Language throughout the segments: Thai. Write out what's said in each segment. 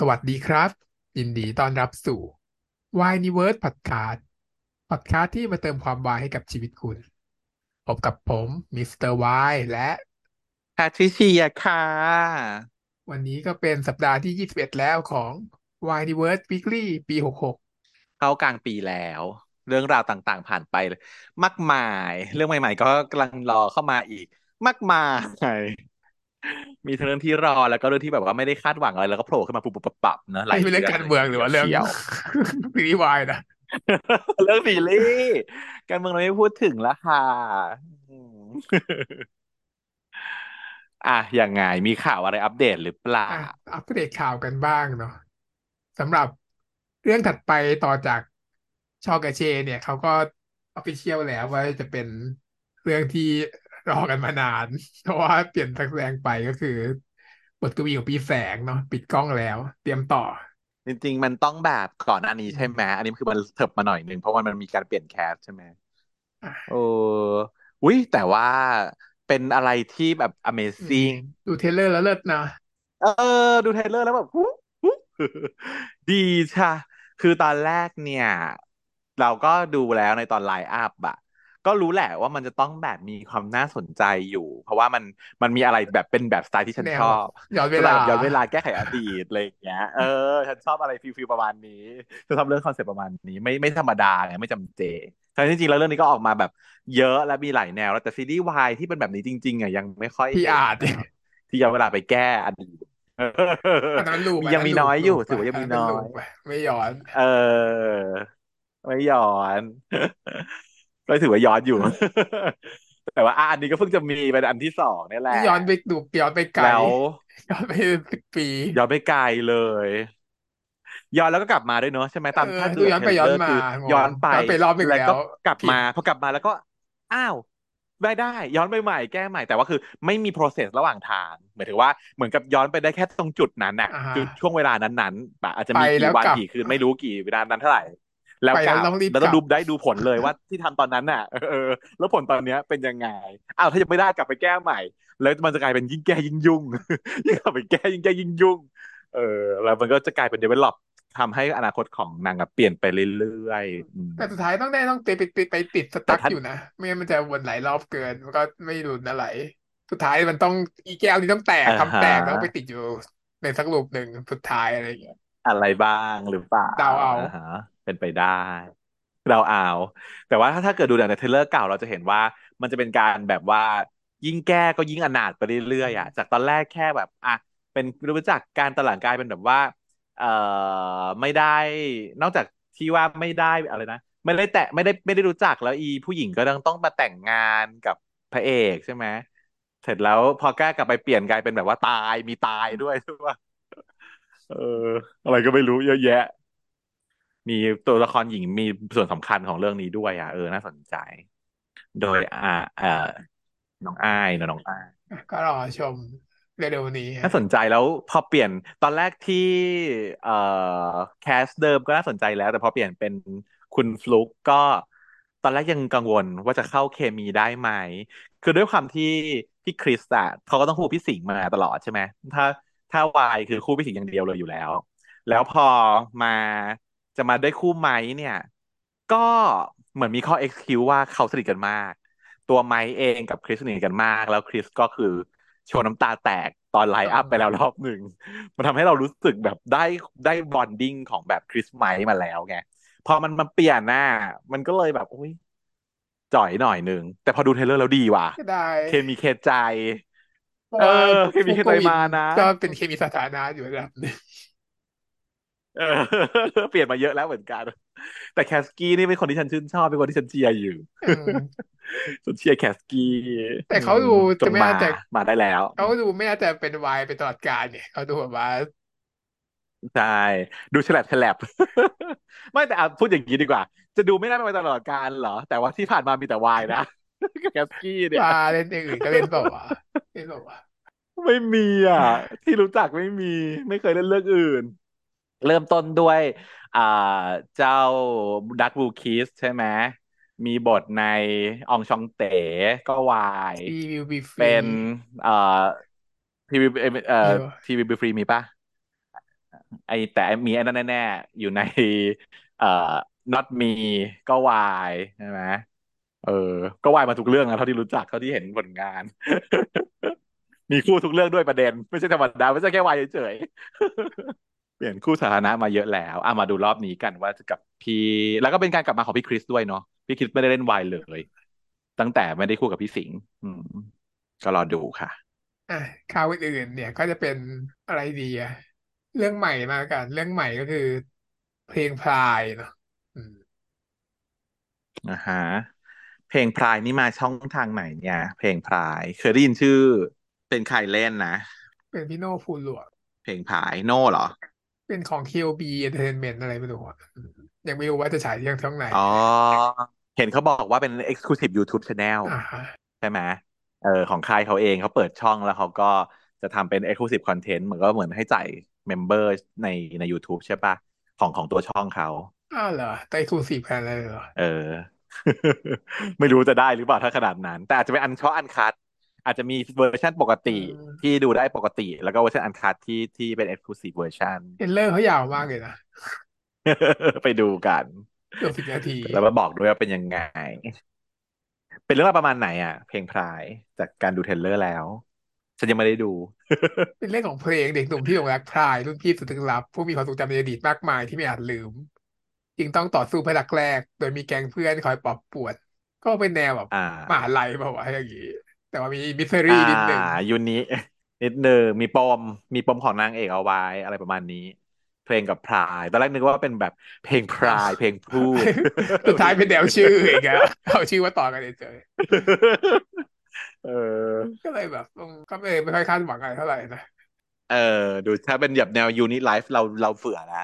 สวัสดีครับ ยินดีต้อนรับสู่ Yniverse Podcast Podcast ที่มาเติมความวายให้กับชีวิตคุณ พบกับผมมิสเตอร์วายและแพทริเซียค่ะ วันนี้ก็เป็นสัปดาห์ที่ 21 แล้วของ Yniverse Weekly ปี 66 เข้ากลางปีแล้ว เรื่องราวต่างๆ ผ่านไปเลยมากมาย เรื่องใหม่ ๆ ก็กำลังรอเข้ามาอีก มากมาย มีทั้งเรื่องที่รอแล้วก็เรื่องที่แบบว่าไม่ได้คาดหวังอะไรแล้วก็โผล่ขึ้นมาปุบปับปับเนอะหลายนี่เป็นเรื่องการเมืองหรือว่าเรื่องเชียวซีรีส์วายนะเรื่องซีรีส์การเมืองเราไม่พูดถึงแล้วค่ะอืมอะยังไงมีข่าวอะไรอัปเดตหรือเปล่าอะอัปเดตข่าวกันบ้างเนาะสำหรับเรื่องถัดไปต่อจากชอกาเช เนี่ยเขาก็official แล้วว่าจะเป็นเรื่องที่ รอกันมานาน เพราะว่าเปลี่ยนนักแสดงไปก็คือบทกวีของปีแสงเนาะปิดกล้องแล้ว เตรียมต่อ จริง ๆ มันต้องแบบก่อนอันนี้อืมใช่ไหมอันนี้คือมันเถิบมาหน่อยนึงเพราะว่ามันมีการเปลี่ยน cast ใช่ไหมอะโอ้อุ้ยแต่ว่าเป็นอะไรที่แบบอืม amazing ดู trailer แล้วเลิศนะเออ ดู trailer แล้วแบบหูหูดีช่ะ คือตอนแรกเนี่ย เราก็ดูแล้วในตอน line up อะ ก็รู้แหละว่ามันจะต้องแบบมีความน่าสนใจอยู่ เพราะว่ามันมันมีอะไรแบบเป็นแบบสไตล์ที่ฉันแนชวย้อนเวลาสไตลาล์แบบย้อนเวลาแก้ไขอดีตอะไรอย่างเงี้ยเออฉันชอบอะไร feel feel ประมาณนี้ฉันชอบเรื่อง concept ประมาณนี้ไม่ไม่ธรรมดาไงไม่จำเจแต่จริงๆแล้วเรื่องนี้ก็ออกมาแบบเยอะและมีหลายแนว แล้วแต่ซีรีส์วายที่เป็นแบบนี้จริงๆอะยังไม่ค่อยที่เห็นอาจนะครับที่ย้อนเวลาไปแก้อดีตอันนั้นลูปมีอันยังนั้นมีลูน้ปอยอลูยู่ปถือไปว่ายังอันมีนั้นเป็นน้อลูยปไปไม่ย้อน เออไม่ย้อน ก็ถือว่าย้อนอยู่ แต่ว่าอะอันนี้ก็เพิ่งจะมีเป็นอันที่สองนี่แหละนี่ย้อนไปดูย้อนไปไกลแล้วย้อนไปสิบปีย้อนไปไกลเลยย้อนแล้วก็กลับมาด้วยเนอะใช่ไหมตามเออถ้าดูดูจากย้อนเทรไปลย้อนเลอร์มาคืองย้องนไปย้อนไปรอบหนึ่งแล้วแล้ก็วกลับผิดมาพอกลับมาแล้วก็ อ้าวได้ได้ ย้อนไปใหม่แก้ใหม่แต่ว่าคือ ไม่มี process ระหว่างทางหมายถึงว่าเหมือนกับย้อนไปได้แค่ตรงจุดนั้นน่ะอ่าฮะจุดช่วงเวลานั้นๆแบบอาจจะไปมีแล้กี่ววันกลับกี่คืนไม่รู้กี่เวลานั้นเท่าไหร่ แล้วไปกแล้ลัวบต้องรีบแล้วกต้อลังบดูได้ดูผลเลยว่าที่ทำตอนนั้นน่ะเออแล้วผลตอนเนี้ยเป็นยังไงอ้าวถ้ายังไม่ได้กลับไปแก้ใหม่ แล้วมันจะกลายเป็นยิ่งแก้ยิ่งยุ่งยิ่งกลับไปแก้ยิ่งแก้ยิ่งยุ่งเออแล้วมันก็จะกลายเป็น develop ทำให้อนาคตของนางอะเปลี่ยนไปเรื่อยๆอืมแต่สุดท้ายต้องได้ต้องไปไปไปไปติดสแต่ตั๊กถ้าอยู่นะ ไม่งั้นมันจะวนหลายรอบเกินมันก็ไม่รุนอะไร สุดท้ายมันต้องอีแก้วนี้ต้องแตกอ่าทำฮะแตกแล้วไปติดอยู่ในสักลูปหนึ่งสุดท้ายอะไรอย่างเงี้ยอะไรบ้างหรือเปล่าเดาเอาฮะ เป็นไปได้ เราเอา แต่ว่าถ้าถ้าเกิดดูในเทเลอร์เก่าเราจะเห็นว่ามันจะเป็นการแบบว่ายิ่งแก้ก็ยิ่งอนาถไปเรื่อยๆอะจากตอนแรกแค่แบบอะเป็นรู้จักการตลังกลายเป็นแบบว่า เอ่อไม่ได้นอกจากที่ว่าไม่ได้อะไรนะไม่ได้แตะไม่ได้ไม่ได้รู้จักแล้วอี ผู้หญิงก็ต้องต้องมาแต่งงานกับพระเอกใช่ไหมเสร็จแล้วพอแก้กลับไปเปลี่ยนกลายเป็นแบบว่าตายมีตายด้วยใช่ปะเอออะไรก็ไม่รู้เยอะแยะ มีตัวละครหญิงมีส่วนสำคัญของเรื่องนี้ด้วยอะเออน่าสนใจ โดยอ่าเอ่อน้องอ้ายนะน้องอ้ายก็รอชมเร็วๆนี้น่าสนใจแล้วพอเปลี่ยนตอนแรกที่เอ่อแคสเดิมก็น่าสนใจแล้ว แต่พอเปลี่ยนเป็นคุณฟลุกก็ตอนแรกยังกังวลว่าจะเข้าเคมีได้ไหม คือด้วยความที่พี่คริสอะเขาก็ต้องคู่พี่สิงห์มาตลอดใช่ไหมถ้าถ้าวายคือคู่พี่สิงห์อย่างเดียวเลยอยู่แล้ว แล้วพอมา จะมาด้วยคู่ไม้เนี่ย ก็เหมือนมีข้อ excuse ว่าเขาสนิทกันมาก ตัวไม้เองกับคริสสนิทกันมาก แล้วคริสก็คือโชว์น้ำตาแตกตอนไลฟ์อัพไปแล้วรอบหนึ่งมันทำให้เรารู้สึกแบบได้ได้บอนดิ้งของแบบคริสไมค์มาแล้วไงพอมันมาเปลี่ยนหน้า มันก็เลยแบบอุ้ยจ่อยหน่อยหนึ่งแต่พอดูเทรลเลอร์แล้วดีว่ะก็ได้เคมีเคใจเพราะเอว่าอเคมีเคฟุใจกวินมานะ ก็เป็นเคมีสถานะอยู่ระดับหนึ่ง เออเปลี่ยนมาเยอะแล้วเหมือนกัน แต่แคสกี้นี่เป็นคนที่ฉันชื่นชอบเป็นคนที่ฉันเชียร์อยู่อืมฉันเชียร์แคสกี้ แต่เขาดูอืมจจะงไม่มาน่าจะมาได้แล้ว เขาดูไม่น่าจะเป็นวายไปตลอดกาลเนี่ยเขาดูแบบว่าใช่ดูฉลับฉลับไม่แต่อะพูดอย่างนี้ดีกว่า จะดูไม่ได้ไปตลอดกาลเหรอ แต่ว่าที่ผ่านมามีแต่วายนะแคสกี้เนี่ยว่าเล่นอย่างอื่นก็เล่นเปล่าวะเล่นเปล่าวะไม่มีอะ ที่รู้จักไม่มี ไม่เคยเล่นเรื่องอื่น เริ่มต้นด้วยอ่าเจ้าดักบูคิสใช่ไหมมีบทในอองชองเต๋ก็วายทีวิวบีฟรีเป็นเอ่อทีวีเอ่อมีปะทีวีบีฟรีมีปะไอแต่มีไอ้นั่นแน่ๆอยู่ใน เอ่อ not me ก็วายใช่ไหมเออ ก็วายมาทุกเรื่องนะเท่าที่รู้จักเท่าที่เห็นผลงาน มีคู่ทุกเรื่องด้วยประเด็น ไม่ใช่ธรรมดาไม่ใช่แค่วายเฉยๆ เปลี่ยนคู่สาธารณะมาเยอะแล้วอะมาดูรอบนี้กันว่าจะกับพี่ แล้วก็เป็นการกลับมาของพี่คริสด้วยเนาะพี่คริสไม่ได้เล่นวายเลย ตั้งแต่ไม่ได้คู่กับพี่สิงห์อืมก็รอดูค่ะอะข่าวอื่นๆเนี่ยก็จะเป็นอะไรดีอะเรื่องใหม่มากัน เรื่องใหม่ก็คือ เพลงพลายเนาะอืมอ่าฮะเพลงพรายนี่มาช่องทางไหนเนี่ย เพลงพราย เคยได้ยินชื่อ เป็นใครเล่นนะ เป็นพี่โน่ภูหลวงเพลงพรายโน่เหรอ เป็นของ KOB Entertainment อะไรไม่รู้อะอืมยังไม่รู้ว่าจะฉายที่ช่องไหน อ๋อ เห็นเขาบอกว่าเป็น Exclusive YouTube Channel อ่าฮะใช่ไหมเออของค่ายเขาเองเขาเปิดช่องแล้วเขาก็จะทำเป็น Exclusive Content เหมือนก็เหมือนให้จ่ายเมมเบอร์ในใน YouTube ใช่ปะของของตัวช่องเขาอ้าวเหรอไต้คูสี่แพนเลยเหรอ เออ ไม่รู้จะได้หรือเปล่าถ้าขนาดนั้น แต่อาจจะเป็นอันเฉพาะ uncut อาจจะมีเวอร์ชันปกอืติที่อืมดูได้ปกติ แล้วก็เวอร์ชัน uncut ที่ที่เป็น Exclusive Version trailer เขายาวมากเลยนะ ไปดูกันเกือบสิบนาที แล้วมาบอกด้วยว่าเป็นยังไง เป็นเรื่องราวประมาณไหนอะ เพลงพรายจากการดู trailer แล้ว ฉันยังไม่ได้ดู เป็นเรื่องของเพลงเด็กหนุ่มที่หลงรักพรายรุ่นพี่สุดลึกลับ ผู้มีความทรงจำในอดีตมากมายที่ไม่อาจลืมจึงต้องต่อสู้เพื่อรักแรก โดยมีแก๊งเพื่อนคอยปลอบป่วนก็เป็นแนวแบบอ่มหาาลัยแบบว่าอย่างงี้ แต่ว่ามีมิส t อ่ารี่นิดหนึ่งยูนินิดนึงมีปมมีปมของนางเอกเอาไว้ อะไรประมาณนี้ เพลงกับพรายตอนแรกนึกว่าเป็นแบบเพลงพอ้าวราย เพลงพูดสุดท้ายเป็นแนวชื่ออีกแล้วเอาชื่อมาต่อกันเฉยเออๆก็เลยแบบอืมก็ไม่ไม่ค่อยคาดหวังอะไรเท่าไหร่นะเออ ดูถ้าเป็นแบบแนว uni life เราเราเฝือแล้ว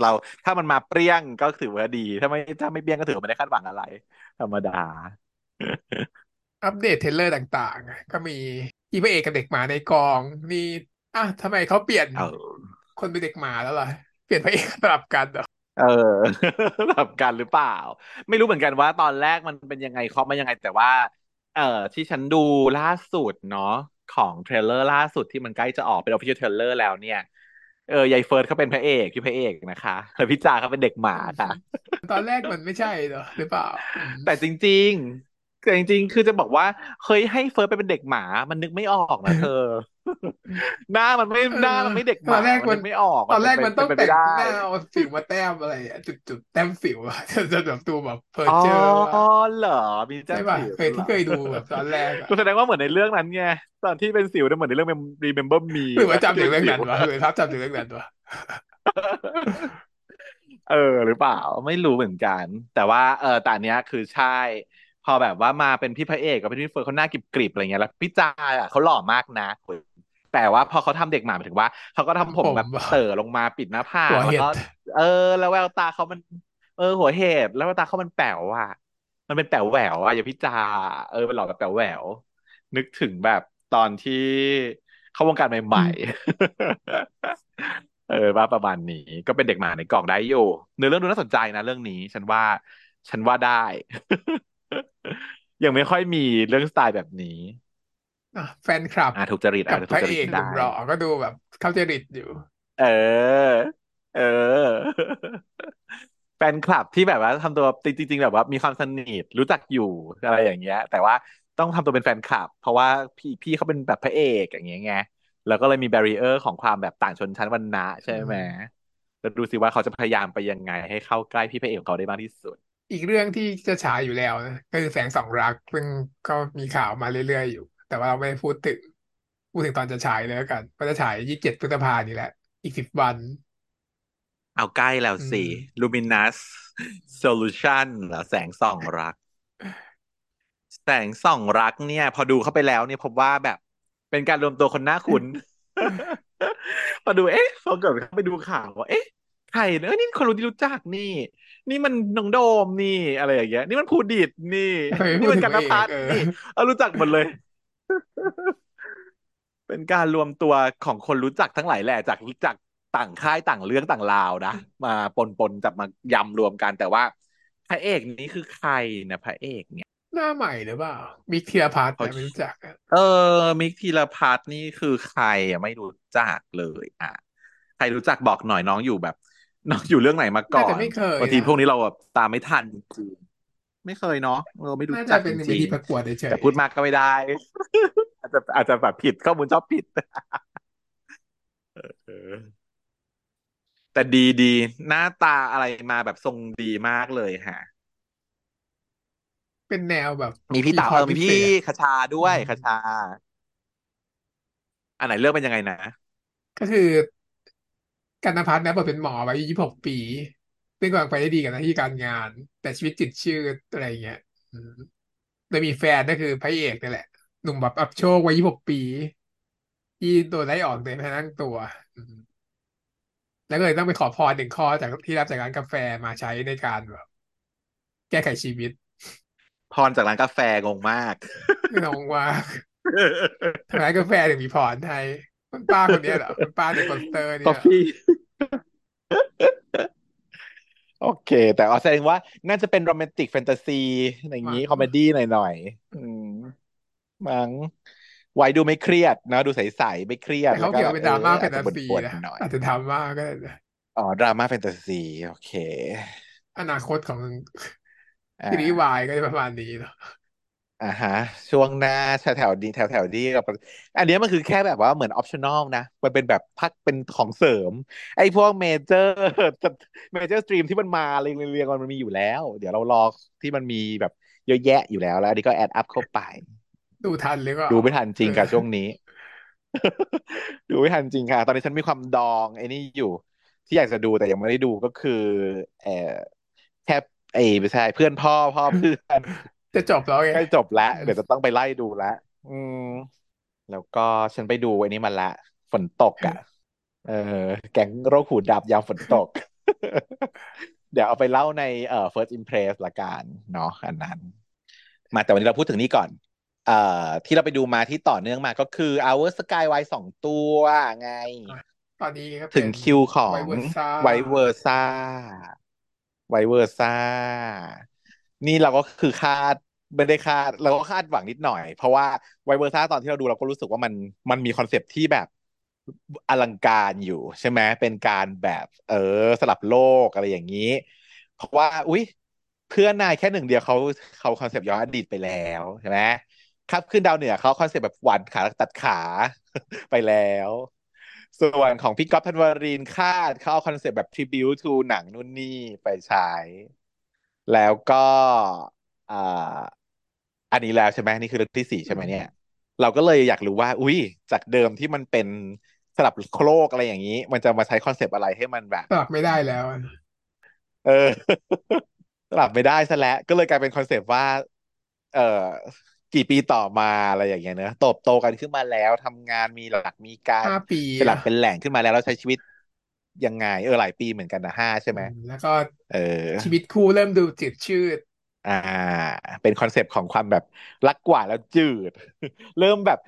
เราถ้ามันมาเปรี้ยงก็ถือว่าดี ถ้าไม่ถ้าไม่เปรี้ยงก็ถือว่าไม่ได้คาดหวังอะไร ธรรมดา อัปเดต trailer ต่างๆอะก็มีอีพระเอกกับเด็กหมาในกอง นี่อะทำไมเขาเปลี่ยนเออคนเป็นเด็กหมาแล้วล่ะ เปลี่ยนพระเอกสลับกันเหรอเออหลับกันหรือเปล่า ไม่รู้เหมือนกันว่าตอนแรกมันเป็นยังไงเคาะมายังไงแต่ว่า เออที่ฉันดูล่าสุดเนาะของ trailer ล่าสุดที่มันใกล้จะออกเป็น official trailer แล้วเนี่ยเออยายเฟิร์สเขาเป็นพระเอกพี่พระเอกนะคะแล้วพี่จาเขาเป็นเด็กหมาอืมค่ะ ตอนแรกมันไม่ใช่เหรอหรือเปล่าอืมแต่จริงๆ แต่จริงๆ คือจะบอกว่าเฮ้ยให้เฟิร์สไปเป็นเด็กหมา มันนึกไม่ออกนะเธอ หน้ามันไม่เออหน้ามันไม่เด็กหมามันอนแรกมันมันนึกไม่ออก ตอนแรกมันเป็นมันต้องแต่งเป็นไปไม่ได้หน้าเอาสิวมาแต้มอะไรอะจุดจุดแต้มสิวอะจนจนแบบตัวแบบเพออ๋อเจอร์อะเหรอมีแจ้ใช่ป่ะมสิวเคยเหรอที่เคยดูแบบตอนแรกอะก็แสดงว่าเหมือนในเรื่องนั้นไงตอนที่เป็นสิวเนี่ยเหมือนในเรื่อง Remember Me หรือว่าป่ะที่จำถึงเรื่องเป็นสิวนั้นวะหรือทับจำถึงเรื่องนั้นวะเออหรือเปล่าไม่รู้เหมือนกัน แต่ว่าเออแต่อันเนี้ยคือใช่ พอแบบว่ามาเป็นพี่พระเอกกับเป็นพี่เฟิร์นเขาหน้ากริบๆอะไรเงี้ยแล้วพี่จาอะเขาหล่อมากนะแต่ว่าพอเขาทำเด็กหมาหมายถึงว่าเขาก็ทำผมแบบทำผมเต่อลงมาปิดหน้าผากแล้วก็หัวเห็ดเออ แล้วแววตาเขามัน เออ หัวเห็ดแล้วแววตาเขามันแป๋วอะมันเป็นแป๋วแหววอะอย่างพี่จาเออเป็นหล่อแบบแป๋วแหววนึกถึงแบบตอนที่เข้าวงการใหม่อืมๆเออว่าประมาณนี้ ก็เป็นเด็กหมาในกล่องได้อยู่เนื้อเรื่องดูน่าสนใจนะเรื่องนี้ ฉันว่า ฉันว่าได้ ยังไม่ค่อยมีเรื่องสไตล์แบบนี้อะแฟนคลับอ่าถูกจริตกับอ่าถูพระเอกหกจริตได้นุ่มหล่อก็ดูแบบ เข้าจริตอยู่ เออ เออ แฟนคลับที่แบบว่าทำตัวจริงๆแบบว่ามีความสนิทรู้จักอยู่อะไรอย่างเงี้ย แต่ว่าต้องทำตัวเป็นแฟนคลับ เพราะว่าพี่พี่เขาเป็นแบบพระเอกอย่างเงี้ยไงแล้วก็เลยมี barrier ของความแบบต่างชนชั้นวรรณะใช่ไหมอืมแล้วดูสิว่าเขาจะพยายามไปยังไง ให้เข้าใกล้พี่พระเอกของเขาได้มากที่สุด อีกเรื่องที่จะฉายอยู่แล้วนะก็คือแสงสองรักซึ่งก็มีข่าวมาเรื่อยๆอยู่ แต่ว่าเราไม่ได้พูดถึงพูดถึงตอนจะฉายเลยแล้วกันก็จะฉายยี่สิบเจ็ดพฤษภานี่แหละ อีกสิบวัน เอาใกล้แล้วอืสิม Luminous Solution เหรอแสงส่องรัก แสงส่องรักเนี่ย พอดูเข้าไปแล้วเนี่ยพบว่าแบบเป็นการรวมตัวคนหน้าคุ้นพอดูเอ๊ะพอเกิดเข้าไปดูข่าวว่าเอ๊ะใครเนอะนี่คนรู้ที่รู้จักนี่ นี่มันน้องโดมนี่อะไรอย่างเงี้ย นี่มันภูดิษฐ์นี่ทำไมไม่นี่มันกันนพูดถึงพระเอกเออภัทรนี่เอารู้จักหมดเลย เป็นการรวมตัวของคนรู้จักทั้งหลายแหละจากจากต่างค่ายต่างเรื่องต่างราวนะ มาปนปนจับมายำรวมกันแต่ว่า พระเอกนี้คือใครนะพระเอกเนี่ยหน้าใหม่หรือเปล่าบิ๊กธีรพัฒน์เขาแต่ไม่รู้จักอะเออ มิกธีรพัฒน์นี่คือใครอะไม่รู้จักเลย อะ ใครรู้จักบอกหน่อยน้องอยู่แบบ น้องอยู่เรื่องไหนมาก่อนน่าจะไม่เคยบางทีนะพวกนี้เราแบบตามไม่ทันจริงๆไม่เคยเนาะเราไม่รู้น่าจะจักจริงเป็นเวทีประกวดเฉยๆแต่พูดมากก็ไม่ได้ อาจจะอาจจะแบบผิดข้อมูลชอบผิดเออแต่ดีดีหน้าตาอะไรมาแบบทรงดีมากเลยฮะๆเป็นแนวแบบ มีพี่เต๋ามีพรพิเศเออมีพี่ษคชาด้อืวยคชามอันไหนเรื่องเป็นยังไงนะ ก็คือ กันนภัทรนะบทเป็นหมออายุยี่สิบหกปีซึ่งกำลังไปได้ดีกับหน้าที่การงาน แต่ชีวิตติดเชื้ออะไรเงี้ยอืมโดยมีแฟนก็คือพระเอกนี่แหละ หนุ่มแบบอับโชควัยยี่สิบหกปีที่โดนไล่ออกโดยไม่ทันตั้งตัวอืมแล้วก็เลยต้องไปขอพรหนึ่งข้อจากที่รับจากร้านกาแฟมาใช้ในการแบบแก้ไขชีวิต พรจากร้านกาแฟงงมากน้องว่าทำไมร้านกาแฟถึงมีพรให้ คุณป้าคนเนี้ยเหรอคุณป้าในโปสเตอร์เนี่ยเหรอก็พี่โอเค แต่เอาแสดงว่าน่าจะเป็นโรแมนติกแฟนตาซีอย่างมั้งนี้ comedy หน่อยๆอืมมั้งไว้ดูไม่เครียดนะดูใสๆไม่เครียแต่ดแล้วก็เขาเขียนว่าเป็นเออดราม่าแฟอาจจะปนตาซี่วนๆนะหน่อยอาจจะทำมากก็ได้นะอ๋อดราม่าแฟนตาซีโอเคอนาคตของอ่าซีรีส์วายก็จะประมาณนี้เนาะ อ่าฮะ ช่วงหน้าแถวแถวดีแถวแถวดีกับอันเนี้ยมันคือแค่แบบว่าเหมือน optional นะ มันเป็นแบบพักเป็นของเสริม ไอ้พวก major major stream ที่มันมาเรียงเรียงมันมีอยู่แล้ว เดี๋ยวเรารอที่มันมีแบบเยอะแยะอยู่แล้ว แล้วอันนี้ก็ add up เข้าไป ดูทันหรือเปล่าดูไม่ทันจริงเออค่ะช่วงนี้ ดูไม่ทันจริงค่ะ ตอนนี้ฉันมีความดองไอ้นี่อยู่ ที่อยากจะดูแต่ยังไม่ได้ดูก็คือเออแค่ไอ้ไม่ใช่เพื่อนพ่อพ่อเพื่อน จะจบแล้วไงใกล้จบแล้วอืมเดี๋ยวจะต้องไปไล่ดูแล้วอืม แล้วก็ฉันไปดูไอ้นี้มาละฝนตกอะ เออ แก๊งโรคหูดับยามฝนตก เดี๋ยวเอาไปเล่าในเอ่อ First Impress ละกันเนาะอันนั้น มาแต่วันนี้เราพูดถึงนี่ก่อนเอ่อที่เราไปดูมาที่ต่อเนื่องมาก็คือ Our Sky Y สองตัวไงอะตอนนี้ก็ถึเป็นงคิวขอไวงเวอร์ซ่าไวเวอร์ซ่าไวเวอร์ซ่านี่เราก็คือคาด ไม่ได้คาดเราก็คาดหวังนิดหน่อย เพราะว่า Vice Versa ตอนที่เราดูเราก็รู้สึกว่ามันมันมี concept ที่แบบอลังการอยู่ ใช่ไหมเป็นการแบบ เออ สลับโลกอะไรอย่างนี้ เพราะว่าอุ๊ย เพื่อนนายแค่หนึ่งเดียวเขาเขา concept ย้อนอดีตไปแล้วใช่ไหมครับขึ้นดาวเหนือเขาคอนเซปต์แบบหวานขาตัดขาไปแล้ว ส่วนของพี่ก๊อฟธันวารินคาดเขาเอาคอนเซปต์แบบ tribute to หนังนู่นนี่ไปใช้ แล้วก็ อ่าอันนี้แล้วใช่ไหมนี่คือเรื่องที่สี่อืใช่ไหมเนี่ยมเราก็เลยอยากรู้ว่า อุ้ยจากเดิมที่มันเป็นสลับโครกอะไรอย่างนี้ มันจะมาใช้คอนเซปต์อะไรให้มันแบบสลับไม่ได้แล้วอะเออสลับไม่ได้ซะแล้วก็เลยกลายเป็นคอนเซปต์ว่า เอ่อกี่ปีต่อมาอะไรอย่างเงี้ยเนอะโตบโตกันขึ้นมาแล้วทำงานมีหลักมีการห้าปีเป็นหลักอะเป็นแหล่งขึ้นมาแล้วเราใช้ชีวิตยังไง เออหลายปีเหมือนกันนะห้าใช่ไหมอืมแล้วก็ เออชีวิตคู่เริ่มดูจืดชืด อ่า เป็นคอนเซปต์ของความแบบรักกว่าแล้วจืด เริ่มแบบ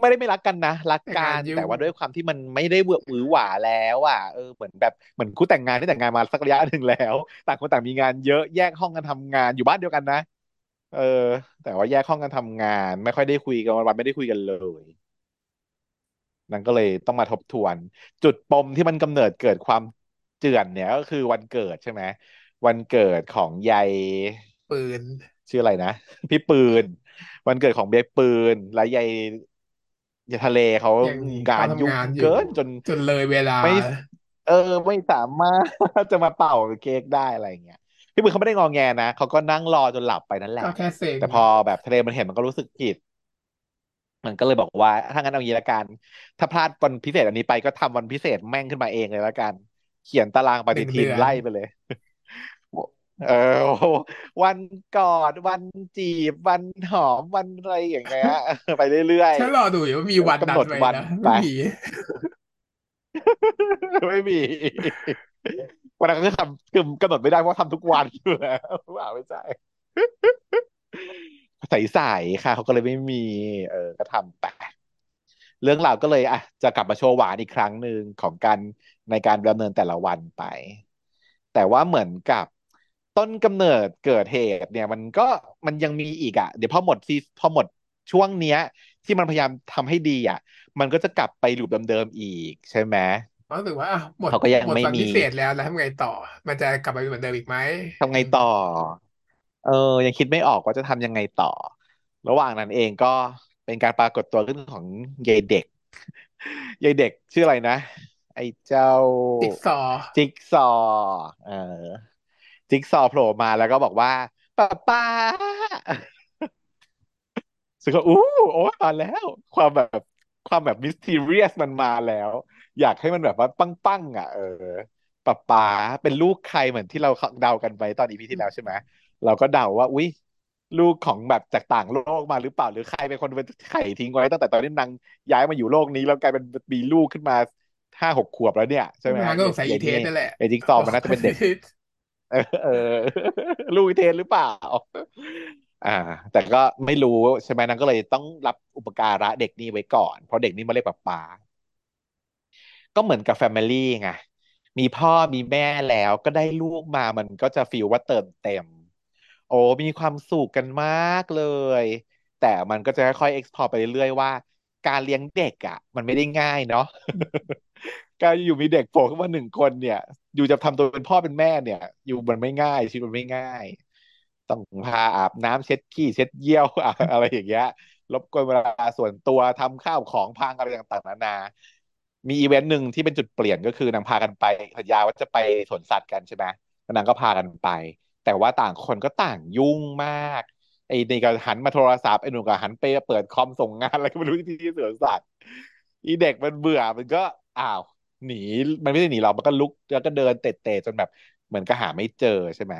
ไม่ได้ไม่รักกันนะ รักแต่กังานยุ่งนแต่ว่าด้วยความที่มันไม่ได้เวอร์หวือหวาแล้วอะเออเหมือนแบบเหมือนคู่แต่งงานที่แต่งงานมาสักระยะหนึ่งแล้ว ต่างคนต่างมีงานเยอะแยกห้องกันทำงานอยู่บ้านเดียวกันนะ เออ แต่ว่าแยกห้องกันทำงาน ไม่ค่อยได้คุยกันวันๆไม่ได้คุยกันเลยนั่นก็เลยต้องมาทบทวน จุดปมที่มันกำเนิดเกิดความเจือนเนี่ยก็คือวันเกิดใช่ไหมวันเกิดของยาย ปืน ชื่ออะไรนะ พี่ปืน วันเกิดของเบียปืน และยายยายทะเลเขายังงาเขานยุ่งทำงานอยู่ เกินจนจนเลยเวลา ไม่ เออ ไม่สามารถ จะมาเป่าเค้กได้อะไรอย่างเงี้ยพี่ปืนเขาไม่ได้งอแงนะเขาก็นั่งรอจนหลับไปนั่นแหละก็แค่เซ็งแต่พอแบบทะเลมันเห็นมันก็รู้สึกผิด มันก็เลยบอกว่า ถ้างั้นเอางี้ละกัน ถ้าพลาดวันพิเศษอันนี้ไปก็ทำวันพิเศษแม่งขึ้นมาเองเลยละกัน เขียนตารางปฏิทินหนึ่งเดือน ไล่ไปเลย เออโอ้โหวันกอดวันจีบ วันหอมวันอะไรอย่างเงี้ยไปเรื่อยฉันรอดูอยู่ว่ามีวันๆกำนั้นไหมหนดวันนะไปไม่มีไม่มีวันนั้นก็ทำคือกำหนดไม่ได้เพราะทำทุกวันอยู่แล้วว่าไม่ใช่ใสๆค่ะเขาก็เลยไม่มี เออ ก็ทำไปเรื่องราวก็เลยอะจะกลับมาโชว์หวานอีกครั้งหนึ่งของการในการดำเนินแต่ละวันไป แต่ว่าเหมือนกับ ต้นกำเนิดเกิดเหตุเนี่ย มันก็มันยังมีอีกอะ เดี๋ยวพอหมดซีพอหมดช่วงเนี้ย ที่มันพยายามทำให้ดีอะ มันก็จะกลับไปลูปเดิมๆอีกใช่ไหมรู้สึกว่าอะหมดเขาก็ยังหมดตอนไม่มีพิเศษแล้วแล้วทำไงต่อ มันจะกลับไปเป็นเหมือนเดิมอีกไหมทำอืมไงต่อ เออ ยังคิดไม่ออกว่าจะทำยังไงต่อ ระหว่างนั้นเองก็เป็นการปรากฏตัวขึ้นของยายเด็กยายเด็กชื่ออะไรนะ ไอ้เจ้า จิ๊กซอว์จิ๊กซอว์เออ จิ๊กซอว์โผล่มาแล้วก็บอกว่าป้าป้าซึ่งก็อู้โอ้มาแล้ว ความแบบความแบบ mysterious มันมาแล้ว อยากให้มันแบบว่าปังๆอะ เออป๊าป๊าเป็นลูกใครเหมือนที่เราเดากันไปตอน EP ที่แล้วใช่ไหมเราก็เดาว่า อุ๊ยลูกของแบบจากต่างโลกมาหรือเปล่าหรือใครเป็นคนเป็นไข่ทิ้งไว้ตั้งแต่ตอนนี้นางย้ายมาอยู่โลกนี้แล้วกลายเป็นมีลูกขึ้นมาห้าหกขวบแล้วเนี่ยใช่ไหมมาก็สงสัยอียายนี่เทสนั่นแหละไอ้จิ๊กซอว์มันน่าจะเป็นเด็ก เออลูกเทนหรือเปล่า อ่า แต่ก็ไม่รู้ใช่ไหมนางก็เลยต้องรับอุปการะเด็กนี่ไว้ก่อน เพราะเด็กนี่มาเรียกป๊าป๊าก็เหมือนกับแฟมิลี่ไงมีพ่อมีแม่แล้วก็ได้ลูกมามันก็จะฟีลว่าเติมเต็ม โอ้มีความสุขกันมากเลย แต่มันก็จะค่อยๆ explore ไปเรื่อยๆว่า การเลี้ยงเด็กอะ มันไม่ได้ง่ายเนาะ การอยู่มีเด็กโผล่ขึ้นมาหนึ่งคนเนี่ย อยู่จะทำตัวเป็นพ่อเป็นแม่เนี่ย อยู่มันไม่ง่ายชีวิตมันไม่ง่าย ต้องพาอาบน้ำเช็ดขี้เช็ดเยี่ยวอะไรอย่างเงี้ยรบกวนเวลาส่วนตัวทำข้าวของพังอะไรต่างๆนานา มีอีเวนต์หนึ่งที่เป็นจุดเปลี่ยนก็คือนางพากันไปสัญญาว่าจะไปสวนสัตว์กันใช่ไหมนางก็พากันไป แต่ว่าต่างคนก็ต่างยุ่งมากไอ้นี่ก็หันมาโทรศัพท์ไอ้หนุ่มก็หันไปเปิดคอมส่งงานอะไรก็ไม่รู้ที่สวนสัตว์อีเด็กมันเบื่อมันก็อ้าว หนี มันไม่ได้หนีเรา มันก็ลุกแล้วก็เดินเตะๆจนแบบเหมือนก็หาไม่เจอใช่ไหม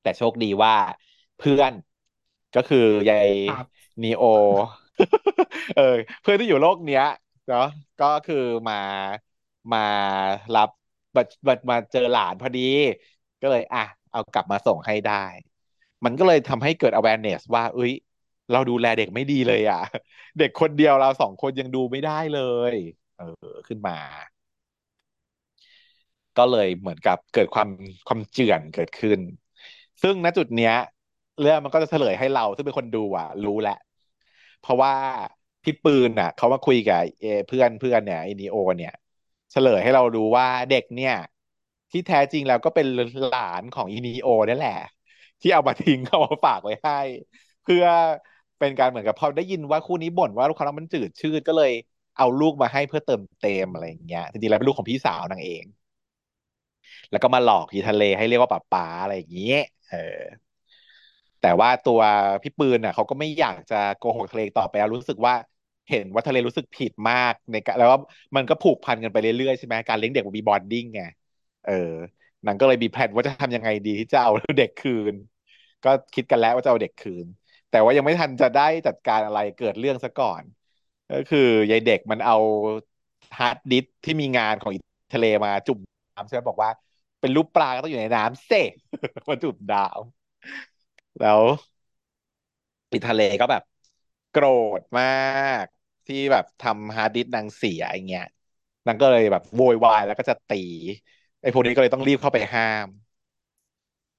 แต่โชคดีว่าเพื่อนก็คือยายครับนีโอ เออ เพื่อนที่อยู่โลกเนี้ยเนาะก็คือมามารับบัดบัดมาเจอหลานพอดี ก็เลย อะ เอากลับมาส่งให้ได้ มันก็เลยทำให้เกิด awareness ว่าเอ้ย เราดูแลเด็กไม่ดีเลยอะ เด็กคนเดียวเราสองคนยังดูไม่ได้เลย เออ ขึ้นมา ก็เลยเหมือนกับเกิดความความเจือนเกิดขึ้น ซึ่งณจุดเนี้ย เรื่องมันก็จะเฉลยให้เรา ซึ่งเป็นคนดูอะ รู้แหละ เพราะว่าพี่ปืนอะเขามาคุยกับเอเพื่อนเพื่อนเนี่ยไอนีโอ เนี่ย เฉลยให้เรารู้ว่าเด็กเนี่ย ที่แท้จริงแล้วก็เป็นหลานของอีนีโอนี่แหละ ที่เอามาทิ้งเอามาฝากไว้ให้ เพื่อเป็นการเหมือนกับพอได้ยินว่าคู่นี้บ่นว่าลูกค้ามันจืดชืดก็เลยเอาลูกมาให้เพื่อเติมเต็มอะไรอย่างเงี้ยจริงๆแล้วเป็นลูกของพี่สาวนางเอง แล้วก็มาหลอกยีทะเลให้เรียกว่าป๋าป๋าอะไรอย่างเงี้ยเออแต่ว่าตัวพี่ปืนน่ะเขาก็ไม่อยากจะโกหกทะเลต่อไปแล้วรู้สึกว่าเห็นว่าทะเลรู้สึกผิดมากในการแล้วว่ามันก็ผูกพันกันไปเรื่อยๆใช่ไหมการเลี้ยงเด็กมันมี bonding ไงเออนางก็เลยมีแผนว่าจะทำยังไงดีที่จะเอาเด็กคืน ก็คิดกันแล้วว่าจะเอาเด็กคืน แต่ว่ายังไม่ทันจะได้จัดการอะไรเกิดเรื่องซะก่อน ก็คือยายเด็กมันเอาฮาร์ดดิสก์ที่มีงานของอทะเลมาจุ่มน้ำใช่ไหมบอกว่า เป็นรูปปลาก็ต้องอยู่ในน้ำเสมาจุ่มดาว แล้วอีทะเลก็แบบ โกรธมากที่แบบทำฮาร์ดดิสก์นางเสียอย่างเงี้ยนางก็เลยแบบโวยวายแล้วก็จะตีไอ้พวกนี้ก็เลยต้องรีบเข้าไปห้าม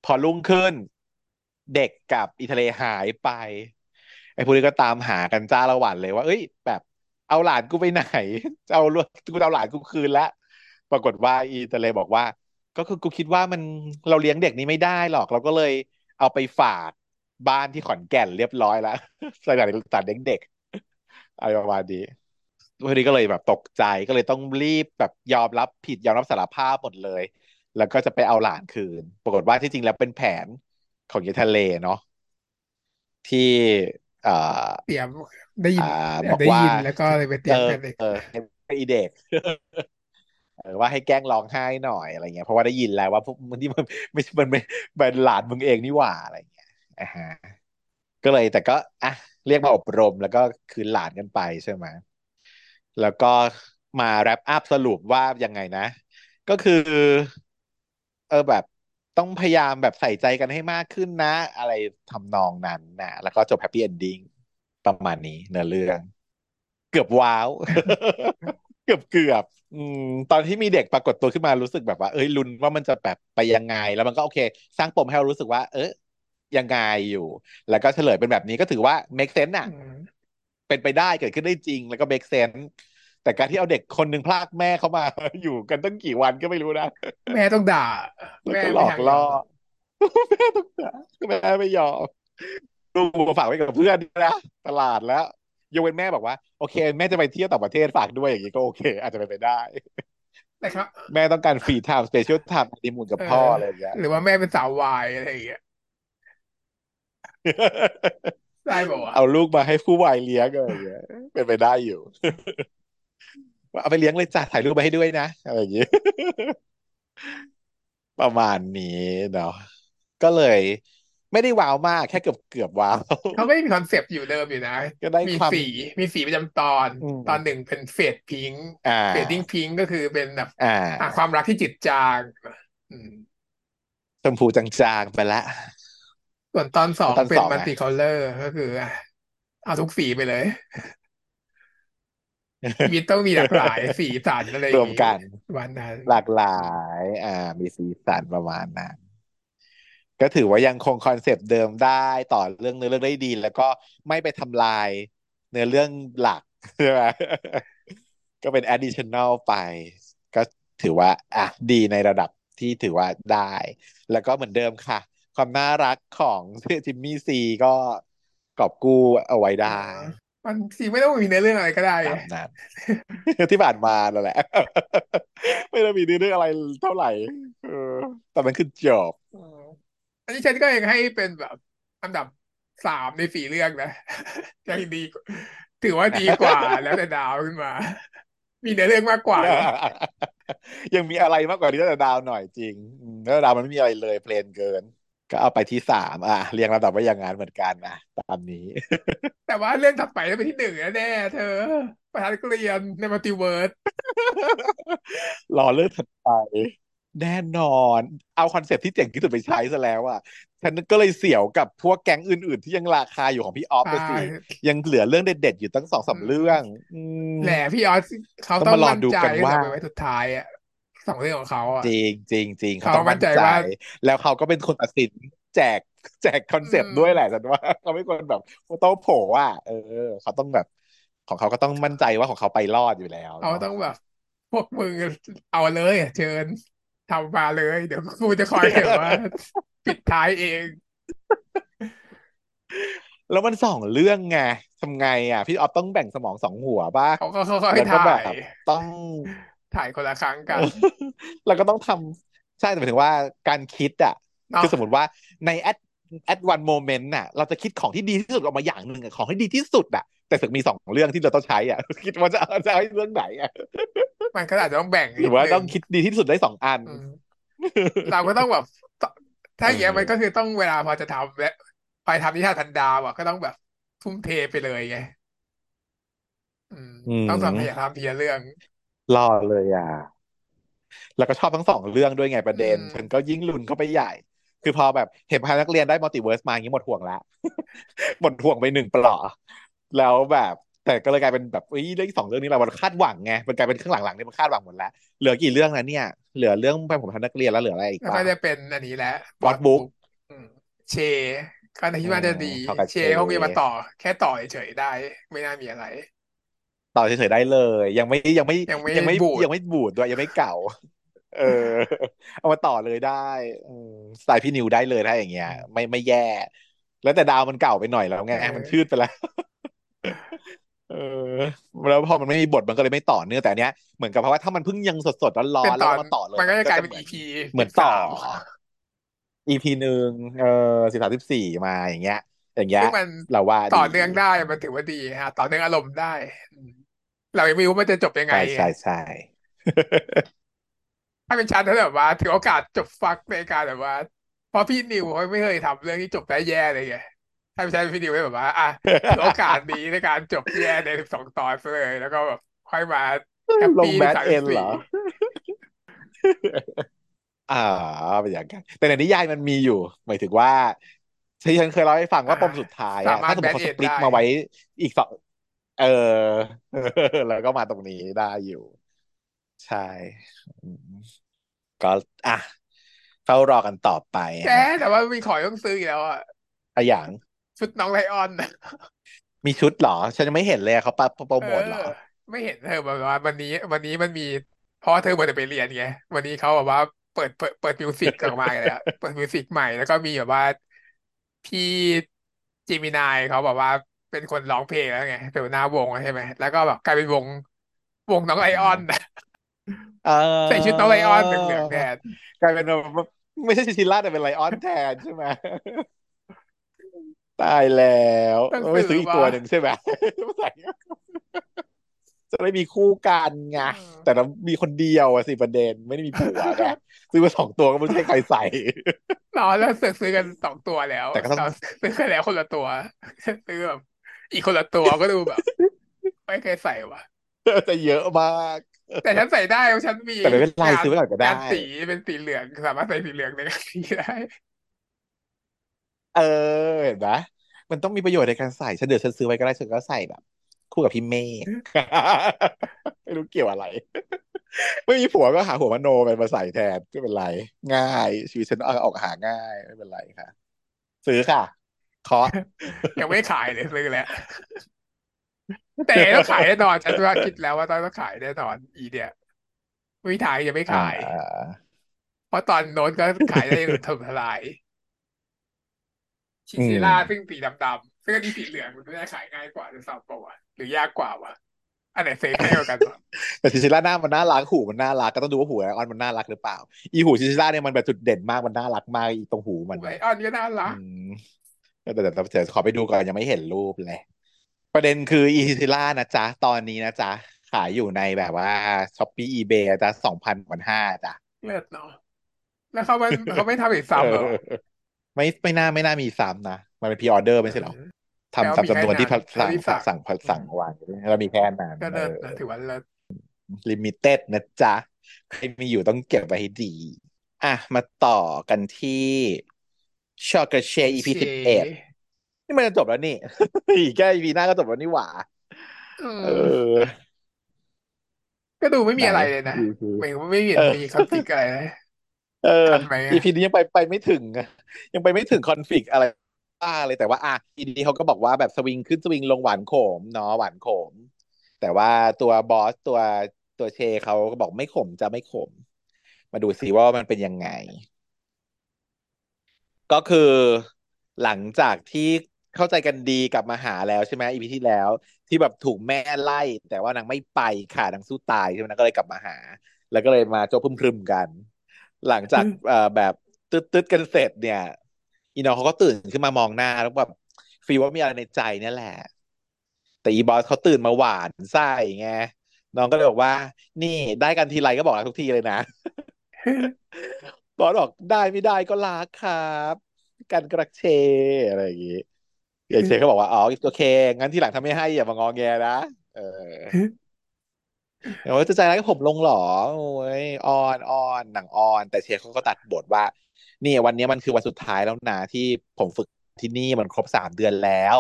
พอรุ่งขึ้น เด็กกับอีทะเลหายไป ไอ้พวกนี้ก็ตามหากันจ้าละหวันเลยว่า เอ้ย แบบเอาหลานกูไปไหน จะเอาลูกกูเอาหลานกูคืนแล้วปรากฏว่าอีทะเลบอกว่า ก็คือกูคิดว่ามันเราเลี้ยงเด็กนี้ไม่ได้หรอก เราก็เลยเอาไปฝากบ้านที่ขอนแก่นเรียบร้อยแล้วสถานตัดเลี้ยงเด็กอะไรประมาณนี้วันนี้ก็เลยแบบตกใจก็เลยต้องรีบแบบยอมรับผิดยอมรับสารภาพหมดเลย แล้วก็จะไปเอาหลานคืน ปรากฏว่าที่จริงแล้วเป็นแผนของยายทะเลเนาะที่เอ่อเตรียมได้ยิอ่านแอบอกว่าบได้ยินแล้วก็เลยไปเตรีเออยมกันเด็กเออให้เด็ก เออว่าให้แกล้งร้องไห้หน่อยอะไรเงี้ยเพราะว่าได้ยินแล้วว่าพวกมันที่มันไม่มันไม่เป็นหลานมึงเองนี่หว่าอะไรเงี้ยอ่าฮะก็เลยแต่ก็อะเรียกมาอบรมแล้วก็คืนหลานกันไปใช่ไหมแล้วก็มาแรปอัพสรุปว่ายังไงนะ ก็คือ เออแบบต้องพยายามแบบใส่ใจกันให้มากขึ้นนะ อะไรทำนองนั้นนะแล้วก็จบแฮปปี้เอนดิ้งประมาณนี้เนื้อเรื่อง เกือบว้าว เกือบเกือบ อืมตอนที่มีเด็กปรากฏตัวขึ้นมารู้สึกแบบว่า เอ้ยลุ้นว่ามันจะแบบไปยังไง แล้วมันก็โอเค สร้างปมให้เรารู้สึกว่า เออยังไงอยู่ แล้วก็เฉลยเป็นแบบนี้ก็ถือว่า make sense อะอืมเป็นไปได้เกิดขึ้นได้จริง แล้วก็ make sense แต่การที่เอาเด็กคนหนึ่งพรากแม่เขามา อยู่กันตั้งกี่วันก็ไม่รู้นะแม่ต้องด่า แล้วแม่ก็หลไม่อกทางยล่ออมแม่ต้องด่าแม่ไม่ยอมลูกฝากไว้กับเพื่อนนะตลาดแล้ว ยกเว้นแม่บอกว่าโอเค แม่จะไปเที่ยวต่างประเทศฝากด้วยอย่างนี้ก็โอเค อาจจะเป็นไปได้แต่ครับแม่ต้องการฟรีไทม์สเปเชียลไทม์ดีมูนกับเออพ่ออะไรอย่างเงี้ยหรือว่าแม่เป็นสาววายอะไรอย่างเงี้ยได้บอกว่าวะเอาลูกมาให้ผู้วายเลี้ยงอะไรอย่างเงี้ยเป็นไปได้อยู่ว่าเอาไปเลี้ยงเลยจ้ะถ่ายรูปมาให้ด้วยนะอะไรอย่างเงี้ยประมาณนี้เนาะก็เลย ไม่ได้ว้าวมากแค่เกือบเกือบว้าวเขาก็ยังมีคอนเซปต์อยู่เดิมอยู่นะ ก็ได้มีความสีมีสีประจำตอนอืมตอนหนึ่งเป็น fade pink อ่า fading pink ก็คือเป็นแบบอ่าอะความรักที่จืดจางอืมชมพูจางๆไปละ ส่วนตอนสองตอนเป็นสอง multicolor ก็คืออะเอาทุกสีไปเลยชีวิตต้องมีหลากหลายสีสันอะไรอรย่าวงมงี้กันวันนั้นหลากหลาย อ่า มีสีสันประมาณนั้น ก็ถือว่ายังคงคอนเซปต์เดิมได้ต่อเรื่องเนื้อเรื่องได้ดี แล้วก็ไม่ไปทำลายเนื้อเรื่องหลักใช่ไหมก็เป็น additional ไป ก็ถือว่า อะ ดีในระดับที่ถือว่าได้ แล้วก็เหมือนเดิมค่ะ ความน่ารักของจิมมี่ซีก็กอบกู้เอาไว้ได้ มันสีไม่ต้องมีเนื้อเรื่องอะไรก็ได้ตามนั้นที่ผ่านมานั่นแหละ ไม่ได้มีเรื่องอะไรเท่าไหร่เออแต่มันคือจบ อืมอันนี้ฉันก็ยังให้เป็นแบบอันดับสามในสี่เรื่องนะยังดีกว่าถือว่าดีกว่าแล้วแต่ดาวขึ้นมา มีเนื้อเรื่องมากกว่านะยังมีอะไรมากกว่านี้แต่ดาวหน่อยจริงอืมแล้วดาวมันไม่มีอะไรเลย plain เกิน ก็เอาไปที่สามอะเรียงลำดับไว้อย่างนั้นเหมือนกันนะตามนี้ แต่ว่าเรื่องถัดไปต้องเป็นที่หนึ่งแน่ๆเธอ ประธานนักเรียนใน multiverseรอเรื่องถัดไป แน่นอน เอาคอนเซปต์ที่เจ๋งที่สุดไปใช้ซะแล้วอะฉันก็เลยเสียวกับพวกแก๊งอื่น ๆ ที่ยังราคาอยู่ของพี่ออฟไปสิ ยังเหลือเรื่องเด็ด ๆ อยู่ตั้งสองสามเรื่องอืมแหละพี่ออสเขาต้ต้อองงมารอมั่นดูใจกันว่าต่อไปไว้สุดท้ายอะสองเรื่องของเขาอะจริงจริงจริงเขาเขาต้องมั่มั่นนใจใจว่าแล้วเขาก็เป็นคนตัดสินแจกแจกคอนเซปอืต์มด้วยแหละฉันว่าเขาไม่ควรแบบโต้โผอะเออเขาต้องแบบ ของเขาก็ต้องมั่นใจว่าของเขาไปรอดอยู่แล้วเขาเนาะต้องแบบ พวกมึงเอาเลยเชิญ ทำมาเลย เดี๋ยวกูจะคอยแบบว่าปิดท้ายเอง แล้วมันสองเรื่องไงทำไงอะ พี่ออฟต้องแบ่งสมองสองหัวป่ะเขาก็ค่อยแล้วๆก็ถ่าแบยบต้องถ่ายคนละครั้งกัน แล้วก็ต้องทำใช่แต่หมายถึงว่าการคิดอะเนาะคือสมมติว่าใน at at one moment น่ะ เราจะคิดของที่ดีที่สุดออกมาอย่างหนึ่งอะของที่ดีที่สุดอะ แต่สึกมีสองเรื่องที่เราต้องใช้อะ คิดว่าจะเอาจะเอาเรื่องไหนอะมันก็อาจจะต้องแบ่งหนิรืดอว่านึต้องงคิดดีที่สุดได้สองอันอืมเราก็ต้องแบบ ถ้าอย่างเงี้ยเออมันก็คือต้องเวลาพอจะทำและไปทำนิทานพันดาวอะก็ต้องแบบทุ่มเทไปเลยไงอืมอืมต้องทำพยายามทำทีละเรื่องรอเลยอะ แล้วก็ชอบทั้งสองเรื่องด้วยไงประเด็นอืมฉันก็ยิ่งลุ้นเข้าไปใหญ่ คือพอแบบเห็นประธานนักเรียนได้ multiverse มาอย่างนี้หมดห่วงละ หมดห่วงไปหนึ่งเปลาะ แล้วแบบแต่ก็เลยกลายเป็นแบบเอ้ยเรื่องสองเรื่องนี้เรามันคาดหวังไงมันกลายเป็นข้างหลังๆเนี่ยมันคาดหวังหมดแล้ว เหลือกี่เรื่องนะเนี่ย เหลือเรื่องแฟนผมพานักเรียนแล้วเหลืออะไรอีกแล้วปะก็จะเป็นอันนี้แหละ Notebook อืมเชก็คิดว่าจะดีอืมเขากับเชเชเขามีมาต่อ แค่ต่อเฉยๆได้ ไม่น่ามีอะไร ต่อเฉยๆได้เลย ยังไม่ยังไม่ยังไม่ยังไม่บูดยังไม่บูดด้วยยังไม่เก่า เออ เอามาต่อเลยได้อืมสไตล์พี่นิวได้เลยถ้าอย่างเงี้ย ไม่ไม่แย่ แล้วแต่ดาวมันเก่าไปหน่อยแล้วไงเออมันชืดไปแล้ว เออแล้วพอมันไม่มีบทมันก็เลยไม่ต่อเนื่องแต่อันเนี้ยเหมือนกับเพราะว่าถ้ามันเพิ่งยังสดๆร้อเป็นนๆแล้ตวอนก็มาต่อเลยมันก็จะกลายเป็นหมือน EP เหมือนต่อ13 EP หนึ่งเออสิบสามสิบสี่มาอย่างเงี้ย อย่างเงี้ยซึ่งมันเราว่าต่อดีเนื่องได้มันถือว่าดีฮะต่อเนื่องอารมณ์ได้อืมเรายังไม่รู้มันจะจบยังไงใช่ใช่ใช่ถ้าเป็นฉันถ้าแบบว่าถือโอกาสจบฟักในการแบบว่าเพราะพี่นิวเขาไม่เคยทำเรื่องที่จบได้แย่เลยไง ถ้าไม่ใช่พี่นิวก็แบบว่าอะถือโอกาสนี้ในการจบแย่ในสิบสองตอนเลยแล้วก็แบบค่อยมาแฮปลงปี้แบในดสามเอ็สินบเหรสี่ออ่าเป็นอย่างนั้นแต่ในนิยายมันมีอยู่ หมายถึงว่าที่ฉันเคยเล่าให้ฟังว่าปมสุดท้ายสาอะมารถ้าถสมมแบตินเขาเอ็สนปลิตได้มาไว้อีกสองเออ แล้วก็มาตรงนี้ได้อยู่ ใช่อืมก็อะเฝ้ารอกันต่อไปแกฮะแต่ว่ามีของต้องซื้ออีกแล้วอะอะอย่าง ชุดน้องไลออนมีชุดเหรอ ฉันยังไม่เห็นเลยเขาปะโปรโมทเหรอเออไม่เห็นเธอแบบว่าวันนี้ วันนี้มันมีเพราะว่าเธอมันจะไปเรียนไงวันนี้เขาแบบว่าเปิดเปิดเปิด music ออกมาเลยอะเปิด music ใหม่แล้วก็มีแบบว่าพี่เจมีไนน์เขาแบบว่าเป็นคนร้องเพลงแล้วไงเป็นหัวหน้าวงใช่ไหมแล้วก็แบบกลายเป็นวงวงน้องไลอ่ออนาเใส่ชุดออน้องไลออนเหลืองๆแทนกลายเป็นแบบไม่ใช่ชินชิล่าแต่เป็นไลออนแทนใช่ไหม ตายแล้วต้องซื้อไม่ซื้ออีกว่าตัวหนึ่งใช่ไหมใส่จะได้มีคู่กันไงเอแต่อเรามีคนเดียวอะสิประเด็นไม่ได้มีผัวไงซื้อมาสองตัวก็ไม่รู้จะให้ใครใส่เราแล้วซื้อซื้อกันสองตัวแล้ว แต่ก็ต้องเราซื้อกันแล้วคนละตัวซื้อแบบอีกคนละตัวก็ดูแบบไม่เคยใส่ว่ะจะเยอะมาก แต่ฉันใส่ได้เพราะฉันมีแต่ไม่เป็นไรงานซื้อไว้ก่อนก็ได้งานสีเป็นสีเหลืองสามารถใส่สีเหลืองในงานสีได้เออเห็นไหม มันต้องมีประโยชน์ในการใส่ฉันเดี๋ยวฉันซื้อไว้ก็ได้ฉันก็ใส่แบบ คู่กับพี่เมฆไม่รู้เกี่ยวอะไร ไม่มีผัวก็หาหัวมโนไปมาใส่แทนไม่เป็นไรง่าย ชีวิตฉันเอาออกหาง่ายไม่เป็นไรค่ะ ซื้อค่ะเคาะยังไม่ขายเลยซื้อแล้วแต่ต้องขายแน่นอนฉันว่าคิดแล้วว่าต้องต้องขายแน่นอน อีเนี่ยไม่มีทางจะไม่อ่ขายาเพราะตอนโน้นก็ขายได้ถล่มทลาย ชิซิล่าซึ่งสีดำๆซึ่งอันนี้สีเหลืองมันไม่ได้ขายง่ายกว่าหรือซ้ำเปล่าหรือยากกว่าวะอันไหนเซฟง่ายกว่ากันวะแต่ชิชิล่าหน้ามันน่ารักหูมันน่ารักก็ต้องดูว่าหูไอออนมันน่ารักหรือเปล่า อีหูชิชิล่าเนี่ยมันแบบจุดเด่นมากมันน่ารักมากอีตรงหูมันไลออนก็น่ารักแต่แต่แต่ขอไปดูก่อนยังไม่เห็นรูปเลย ประเด็นคืออีซิล่านะจ๊ะตอนนี้นะจ๊ะขายอยู่ในแบบว่าช้อปปี้อีเบย์จ๊ะสองพันกว่าห้าจ้ะเลิศเนาะแล้วเขาไมันเขาไม่ทำอีกซ้ำหรอ ไม่ไม่น่าไม่น่ามีซ้ำนะมันเป็นพรีออเดอร์เอไม่ใช่เหรออทำตามแปลว่ามีแค่จำนวนที่นั้นแค่สั่งที่สั่งสั่งอืสั่งมวางเรามีแค่นั้นก็เออเลิศนะถือว่าเลิศลิมิเต็ดนะจ๊ะ ใครมีอยู่ต้องเก็บไว้ให้ดี อะ มาต่อกันที่ชอกกระเชโอ EP เคสิบเอ็ดนี่มันจะจบแล้วนี่อีกแค่ EP หน้าก็จบแล้วนี่หว่าเเออออ ก็ดูไม่ไหนมีอะไรเลยนะ EP เหมือนไม่เห็เออนมีคอนฟ lict อะไรเลย เออทันไหมอีอะพีนี้ยังไปไปไม่ถึงอะยังไปไม่ถึงคอนฟ lict อะไรบ้าเลยแต่ว่า อะทีนี้เขาก็บอกว่าแบบสวิงขึ้นสวิงลงหวานโขมเนาะหวานโขม แต่ว่าตัวบอสตัวตัวเชเขาก็บอกไม่ขมจะไม่ขม มาดูซิว่ามันเป็นยังไง ก็คือหลังจากที่เข้าใจกันดีกลับมาหาแล้วใช่ไหมอีพีที่แล้ว ที่แบบถูกแม่ไล่ แต่ว่านางไม่ไปค่ะนางสู้ตายใช่ไหมนางก็เลยกลับมาหา แล้วก็เลยมาโจ้พึ่มพรึมกัน หลังจากเอ่อแบบตึ๊ดตึ๊ดกันเสร็จเนี่ย อีน้องเขาก็ตื่นขึ้นมามองหน้าแล้วแบบฟีลว่ามีอะไรในใจเนี่ยแหละ แต่อีบอสเขาตื่นมาหวานไส้ไงน้องก็เลยบอกว่า นี่ได้กันทีไรก็บอกรักทุกทีเลยนะ บอสบอกได้ไม่ได้ก็รักครับกันกระเชอะไรอย่างงี้เอเชก็บอกว่าอ๋อโอเค งั้นทีหลังถ้าไม่ให้อย่ามางอแงนะเออ เดี๋ยวจะใจร้ายกับผมลงเหรอโอ้ยออนออนหนังออน แต่เชฟเขาก็ตัดบทว่า นี่วันนี้มันคือวันสุดท้ายแล้วนะที่ผมฝึกที่นี่มันครบสามเดือนแล้ว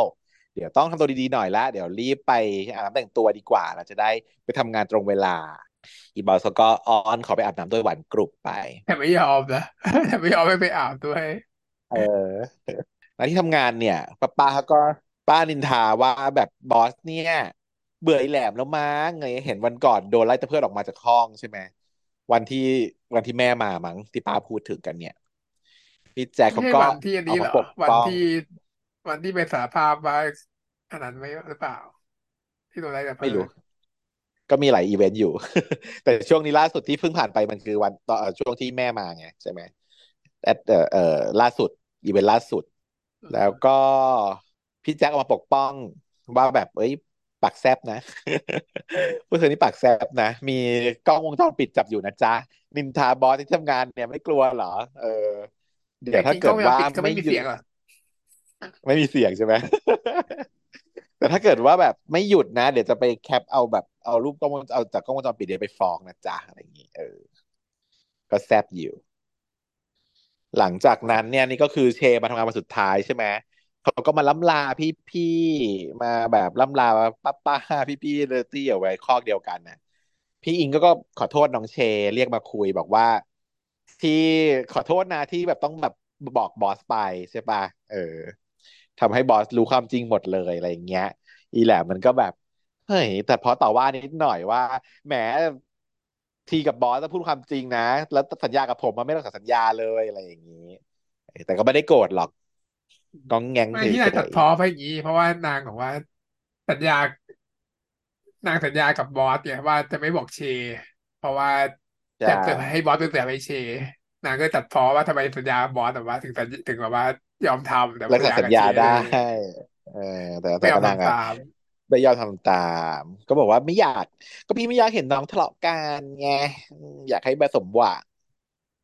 เดี๋ยวต้องทำตัวดีๆหน่อยละเดี๋ยวรีบไปอาบน้ำแต่งตัวดีกว่าเราจะได้ไปทำงานตรงเวลา อีบอสก็ออนขอไปอาบน้ำด้วยหวานกรุบไป แต่ไม่ยอมนะแต่ไม่ยอมไม่ไปอาบด้วย เออแล้วที่ทำงานเนี่ยป้าป้าเขาก็ป้านินทาว่าแบบบอสเนี่ย เบื่อไอ้แหลมแล้วมั้งไงเห็นวันก่อนโดนไล่ตะเพิดออกมาจากห้องใช่ไหมวันที่วันที่แม่มามั้งที่ป้าพูดถึงกันเนี่ยพี่แจ็คไม่เขาก็ใช่วันที่อันนี้เหรอออกมาปกป้องวันที่ วันที่ไปสารภาพว่าอันนั้นไม่หรือเปล่า ที่โดนไล่กับไม่รู้เพิดก็มีหลายอีเวนต์อยู่ แต่ช่วงนี้ล่าสุดที่เพิ่งผ่านไปมันคือวันตอนเอ่อช่วงที่แม่มาไงใช่ไหมแต่เออเออล่าสุดอีเวนต์ล่าสุดอืแล้วมก็พี่แจ็คออกมาปกป้องว่าแบบ เอ้ย ปากแซบนะพวกเธอนี่ปากแซบนะ มีกล้องวงจรปิดจับอยู่นะจ๊ะ นินทาบอสที่ทำงานเนี่ยไม่กลัวเหรอ เออ เดี๋แต่ยวถ้าจริงๆกล้องวงจรเกิดว่าปิดก็ไม่มีไม่หยุดเสียงหรอกไม่มีเสียงใช่ไหมแต่ถ้าเกิดว่าแบบไม่หยุดนะ เดี๋ยวจะไปแคปเอาแบบเอารูปกล้องวงเอาจากกล้องวงจรปิดเดี๋ยวไปฟ้องนะจ๊ะอะไรอย่างงี้เออ ก็แซบอยู่ หลังจากนั้นเนี่ยนี่ก็คือเชมาทำงานวันสุดท้ายใช่ไหม เขาก็มาล่ำลาพี่พี่มาแบบล่ำลาป้าป้าพี่พี่เลอตี้เอาไว้คอกเดียวกันนะพี่อิงก็ก็ขอโทษน้องเช เรียกมาคุยบอกว่า ที่ขอโทษนะที่แบบต้องแบบบอกบอสไปใช่ปะเออทำให้บอสรู้ความจริงหมดเลยอะไรอย่างเงี้ย อีแหลมมันก็แบบเฮ้ยแต่พอต่อว่านิดหน่อยว่าแหมทีกับบอสต้องพูดความจริงนะ แล้วสัญญากับผมมันไม่ต้องสัญญาเลยอะไรอย่างนี้ แต่ก็ไม่ได้โกรธหรอก ก้องแงงไม่เฉที่นายตัดยพ้อไปอย่างนี้เพราะว่านางบอกว่า สัญญานางสัญญากับบอสเนี่ยว่าจะไม่บอกเช เพราะว่าๆใช่จะจะให้บอสเป็นเสือไปเช นางก็ตัดพ้อว่าทำไมสัญญากับบอสแต่ว่าถึงสัญถึงแบบว่ายอมทำแต่แล้วก็สัญญากับเชสัญญาได้ เออเออแต่ไม่ยอมแต่ก็นางอะทำตามไม่ยอมทำตาม ก็บอกว่าไม่อยาก ก็พี่ไม่อยากเห็นน้องทะเลาะกันไงอืมอยากให้มาสมหวัง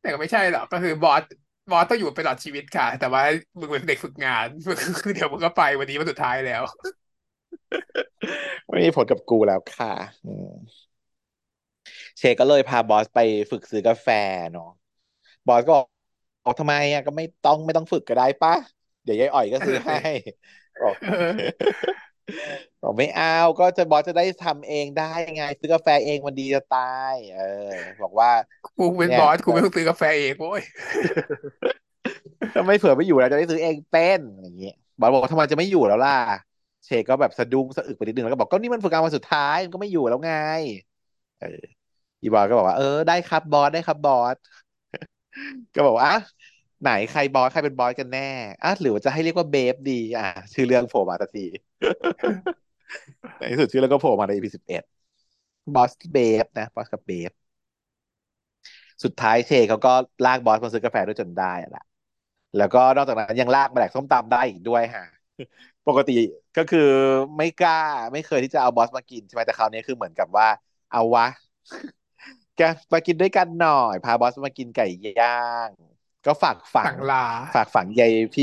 แต่ก็ไม่ใช่หรอกก็คือบอส บอสต้องอยู่ไปตลอดชีวิตค่ะ แต่ว่ามึงเป็นเด็กฝึกงานมึงคือเดี๋ยวมึงก็ไปวันนี้วันสุดท้ายแล้วไม่มีผลกับกูแล้วค่ะอืมเชก็เลยพาบอสไปฝึกซื้อกาแฟเนาะบอสก็บอกทำไมอะก็ไม่ต้องไม่ต้องฝึกก็ได้ปะเดี๋ยวยายอ่อยก็ซื้อให้นั่นน่ะสิบอกเออ บอกไม่เอาก็จะบอสจะได้ทำเองได้ไง ซื้อกาแฟเองมันดีจะตาย เออ บอกว่ากูเป็นเนี่ยบอสกูก็ไม่ต้องซื้อกาแฟเองโว้ยถ้าไม่เผื่อไม่อยู่แล้วจะได้ซื้อเองเป็นอย่างเงี้ยบอสบอกว่าทำไมจะไม่อยู่แล้วล่ะ เชก็แบบสะดุ้งสะอึกไปนิดนึงแล้วก็บอกก็นี่มันฝึกงานวันสุดท้ายมันก็ไม่อยู่แล้วไง เอออีบอสก็บอกว่าเออได้ครับบอสได้ครับบอสก็บอกว่าอะไหนใครบอสใครเป็นบอสกันแน่อะหรือว่าจะให้เรียกว่าเบฟดี อะชื่อเรื่องโผล่มาสักที ในที่สุดชื่อเรื่องก็โผล่มาใน EP สิบเอ็ดบอสเบฟนะบอสกับเบฟสุดท้ายเชเขาก็ลากบอสมาซื้อกาแฟด้วยจนได้อะละแล้วก็นอกจากนั้นยังลากมาแดกส้มตำได้อีกด้วยฮะปกติก็คือไม่กล้าไม่เคยที่จะเอาบอสมากินใช่ไหมแต่คราวนี้คือเหมือนกับว่า เอาวะแกมากินด้วยกันหน่อย พาบอสมากินไก่ย่าง ก็ฝากฝังสั่งลาฝากฝังใย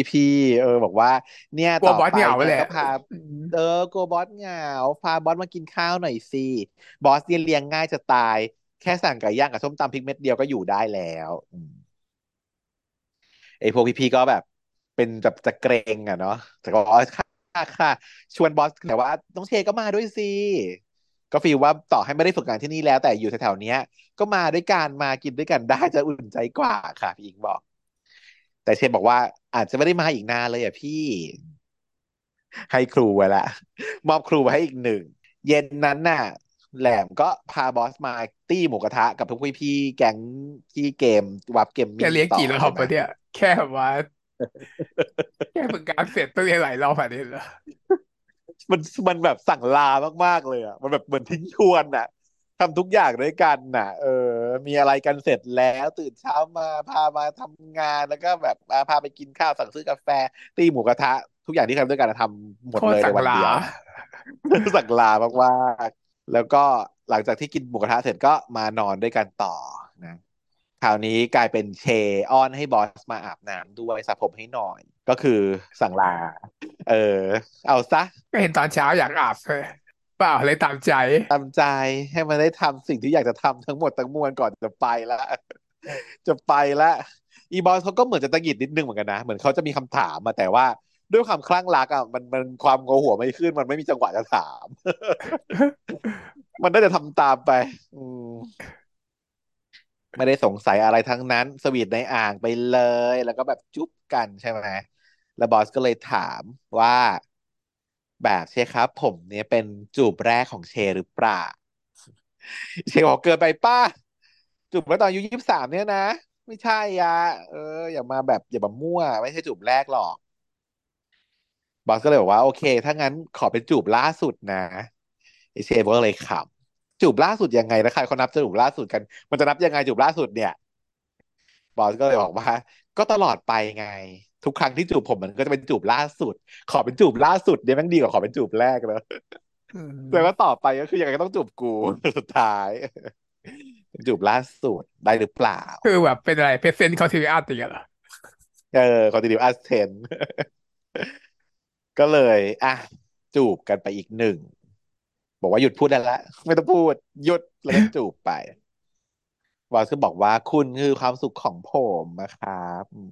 พี่ๆเออ บอกว่า เนี่ยกลัวบอสต่อไปเหงาแหละเนี่ยก็พาอืมเออกลัวบอสเหงาพาบอสมากินข้าวหน่อยสิบอสเนี่ยเลี้ยงง่ายจะตาย แค่สั่งไก่ย่างกับส้มตำพริกเม็ดเดียวก็อยู่ได้แล้วอืมไอ้พวกพี่ๆก็แบบ เป็นแบบจะเกรงอะเนาะแต่ก็บอกว่าค่ะค่ะ ชวนบอสแต่ว่าน้องเชก็มาด้วยสิก็ฟีลว่าต่อให้ไม่ได้ฝึกงานที่นี่แล้วแต่อยู่แถวๆเนี้ยก็มาด้วยกันมากินด้วยกันได้จะอุ่นใจกว่าค่ะพี่อิงบอก แต่เชนบอกว่าอาจจะไม่ได้มาอีกนานเลยอะพี่ ให้ครูไว้ละ มอบครูไว้ให้อีกหนึ่ง เย็นนั้นน่ะ แหลมก็พาบอสมาตี้หมูกระทะ กับทุกพี่ๆแก๊งที่เกมวับเกมมิ่งต่อแกเลี้ยงกี่รอใช่ไหมบวะเนี่ย แค่แบบว่าแค่ฝึกงานเสร็จต้องเรียนหลายรอบแบบนี้เหรอมันมันแบบสั่งลามากๆเลยอะ มันแบบเหมือนทิ้งทวนอะ ทำทุกอย่างด้วยกันน่ะ เออ มีอะไรกันเสร็จแล้วตื่นเช้ามาพามาทำงานแล้วก็แบบอ่าพาไปกินข้าวสั่งซื้อกาแฟ ตีหมูกระทะ ทุกอย่างที่ทำด้วยกันอะทำหมโคดเลยในตรสั่งลาวันเดียวสั่งลามากๆแล้วก็หลังจากที่กินหมูกระทะเสร็จก็มานอนด้วยกันต่อนะคราวนี้กลายเป็นเชอ้อนให้บอสมาอาบน้ำด้วยสระผมให้หน่อย ก็คือสั่งลา เออ เอาซะก็เห็นตอนเช้าอยากอาบเลย เปล่าเลยตามใจ ตามใจให้มันได้ทำสิ่งที่อยากจะทำทั้งหมดทั้งมวลก่อนจะไปละจะไปละอีบอสเขาก็เหมือนจะตะหงิดนิดนึงเหมือนกันนะ เหมือนเขาจะมีคำถามมาแต่ว่าด้วยความคลั่งรักอะมันมันความโงหัวไม่ขึ้น มันไม่มีจังหวะจะถาม มันได้แต่ทำตามไป อืมไม่ได้สงสัยอะไรทั้งนั้น สวีทในอ่างไปเลย แล้วก็แบบจุ๊บกันใช่ไหมแล้วบอสก็เลยถามว่า แบบเชคครับ ผมเนี่ยเป็นจูบแรกของเชหรือเปล่า เชบอกเกินไปป้าจูบแล้วตอนอายุยี่สิบสามเนี่ยนะ ไม่ใช่อะเออ อย่ามาแบบอย่ามามั่ว ไม่ใช่จูบแรกหรอก บอสก็เลยบอกว่า โอเค ถ้างั้นขอเป็นจูบล่าสุดนะไอเชฟก็เลยขำจูบล่าสุดยังไงนะใครเขานับจูบล่าสุดกัน มันจะนับยังไงจูบล่าสุดเนี่ย บอสก็เลยบอกว่า ก็ตลอดไปไง ทุกครั้งที่จูบผมมันก็จะเป็นจูบล่าสุด ขอเป็นจูบล่าสุดเนี่ยแม่งดีกว่าขอเป็นจูบแรกแล้วอืแต่ว่ามต่อไปก็คือยังไงก็ต้องจูบกูสุดท้ายเป็นจูบล่าสุดได้หรือเปล่า คือแบบเป็นอะไร present continuous อย่างเงี้ยเหรอเออ continuous tense ก็เลย อะ จูบกันไปอีกหนึ่ง บอกว่าหยุดพูดได้ละไม่ต้องพูด หยุดแล้วก็จูบไปบอสก็บอกว่าคุณคือความสุขของผมนะครับอืม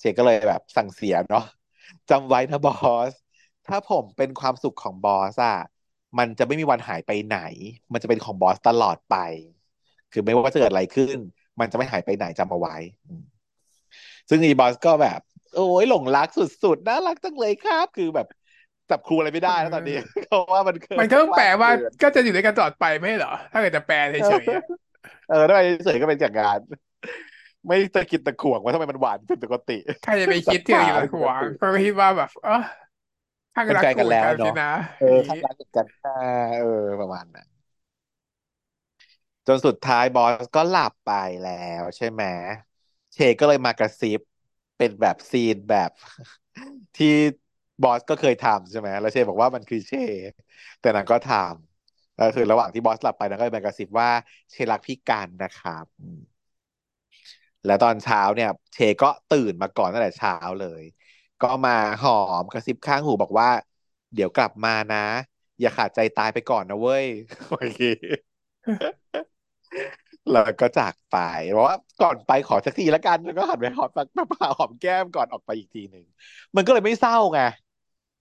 เชคก็เลยแบบสั่งเสียเนาะจำไว้นะบอส ถ้าผมเป็นความสุขของบอสอะมันจะไม่มีวันหายไปไหน มันจะเป็นของบอสตลอดไป คือไม่ว่าจะเกิดอะไรขึ้น มันจะไม่หายไปไหนจำเอาไว้อืมซึ่งอีบอสก็แบบ โอ้ยหลงรักสุดๆ น่ารักจังเลยครับ คือแบบจับครูอะไรไม่เได้แล้วตอนนี้ออเพราะว่ามันเกิมันก็ต้องแปลนว่างว่าเกินก็จะอยู่ด้วยกันตลอดไปไม่ใช่เหรอ ถ้าเกิดจะแปลเฉยๆอะเออถ้าไปเฉยๆก็เป็นจากงาน ไม่ตะกิดตะขวงว่าทำไมมันหวานผิดปกติ ใครจะไปจัคิดที่บขาอะไรอยู่ละหวงผิดปกติก็คิดว่าแบบเออข้างเป็นแฟนกันรักกูเหมือนแล้วเนาะกันสินะเอออย่างนี้ข้างรักกันนะเออประมาณนั้นจนสุดท้ายบอสก็หลับไปแล้วใช่ไหมเชก็เลยมากระซิบเป็นแบบซีนแบบที่บอสก็เคยทำใช่ไหมแล้วเชบอกว่ามันคือเช แต่นางก็ทำแล้วคือระหว่างที่บอสหลับไปนางก็เลยมากระซิบว่าเชรักพี่กันนะครับอืม แล้วตอนเช้าเนี่ย เชก็ตื่นมาก่อนตั้งแต่เช้าเลย ก็มาหอมกระซิบข้างหูบอกว่า เดี๋ยวกลับมานะ อย่าขาดใจตายไปก่อนนะเว้ยโอเคแล้วก็จากไปบอกว่าก่อนไปขอสักทีละกันแล้วก็หันไปหอมปากปาหอมแก้มก่อนออกไปอีกทีหนึ่งมันก็เลยไม่เศร้าไง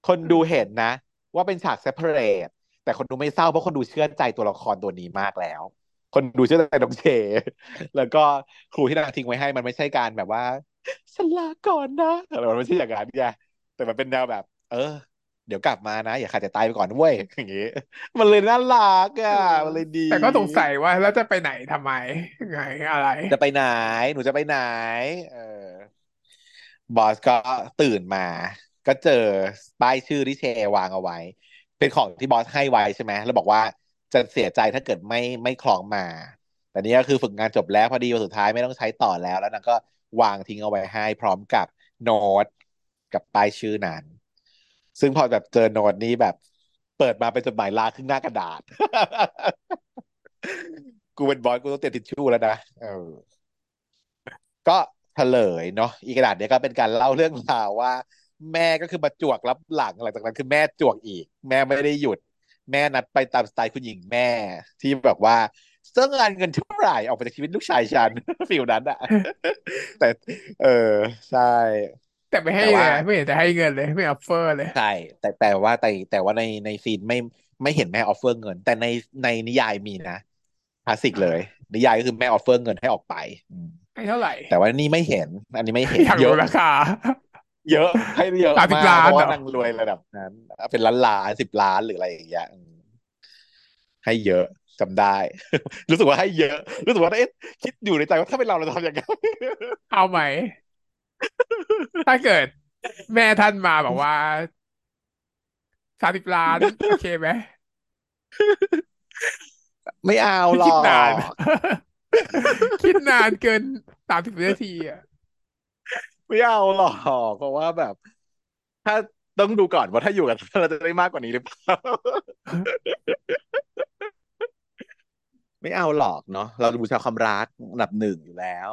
คนดูเห็นนะ ว่าเป็นฉากเซปเ r ร t แต่คนดูไม่เศร้าเพราะคนดูเชื่อใจตัวละครตัวนี้มากแล้ว คนดูเชื่อใจน้องเชแล้วก็ครูที่นางทิ้งไว้ให้มันไม่ใช่การแบบว่าฉันลาก่อนนะอะไรมันไม่ใช่อย่างนั้นไงแต่มันเป็นแนวแบบ เออ เดี๋ยวกลับมานะ อย่าขาดใจตายไปก่อนเว้ยอย่างงี้มันเลยน่ารักเออะอมันเลยดี แต่ก็สงสัยว่าแล้วจะไปไหนทำไมไงอะไร จะไปไหน หนูจะไปไหน เออบอสก็ตื่นมา ก็เจอป้ายชื่อที่เชวางเอาไว้ เป็นของที่บอสให้ไว้ใช่ไหมแล้วบอกว่า จะเสียใจถ้าเกิดไม่ไม่คล้องมา แต่นี่ก็คือฝึกงานจบแล้วพอดีวันสุดท้ายไม่ต้องใช้ต่อแล้ว แล้วนางก็วางทิ้งเอาไว้ให้พร้อมกับโน้ตกับป้ายชื่อนั้น ซึ่งพอแบบเจอโน้ตนี้แบบเปิดมาเป็นจดหมายลาครึ่งหน้ากระดาษ กูเป็นบอสกูต้องเตรียมทิชชู่แล้วนะเออก็เฉลยเนาะอีกระดาษเนี้ยก็เป็นการเล่าเรื่องราวว่า แม่ก็คือมาจวกรับหลังหลังจากนั้นคือแม่จวกอีก แม่ไม่ได้หยุด แม่นัดไปตามสไตล์คุณหญิงแม่ที่แบบว่าเรื่องงานเงินเท่าไหร่ออกไปจากชีวิตลูกชายฉันฟิลนั้นอะแต่ เออใช่ แต่ไม่ให้แต่ว่าเลยไม่เห็นจะให้เงินเลยไม่ออ offer เลย ใช่แต่แต่ว่าแต่แต่ว่าในในซีนไม่ไม่เห็นแม่ offer เงิน แต่ในในนิยายมีนะคลาสสิกอ่เลยานิยายก็คือแม่ offer เงินให้ออกไปอืมให้เท่าไหร่แต่ว่านี่ไม่เห็น อันนี้ไม่เห็นอยากเยอะรู้ราคา เยอะให้เยอะสามสิบมากเพราะล้านเหรอว่านางรวยระดับนั้น เป็นล้านล้านสิบล้านหรืออะไรอย่างเงี้ยอืมให้เยอะจำได้ รู้สึกว่าให้เยอะ รู้สึกว่าเอ๊ะคิดอยู่ในใจว่าถ้าเป็นเราเราจะทำยังไงเอาไหม ถ้าเกิด แม่ท่านมาบอกว่าสามสิบล้านโอเคไหมไม่เอาพี่หรอคิดนานกคิดนานเกินสามสิบนาทีอะ ไม่เอาหรอกเพราะว่าแบบ ถ้าต้องดูก่อนว่าถ้าอยู่กันเราจะได้มากกว่านี้หรือเปล่า ไม่เอาหรอกเนาะเราบูชาความรักอันดับหนึ่งอยู่แล้ว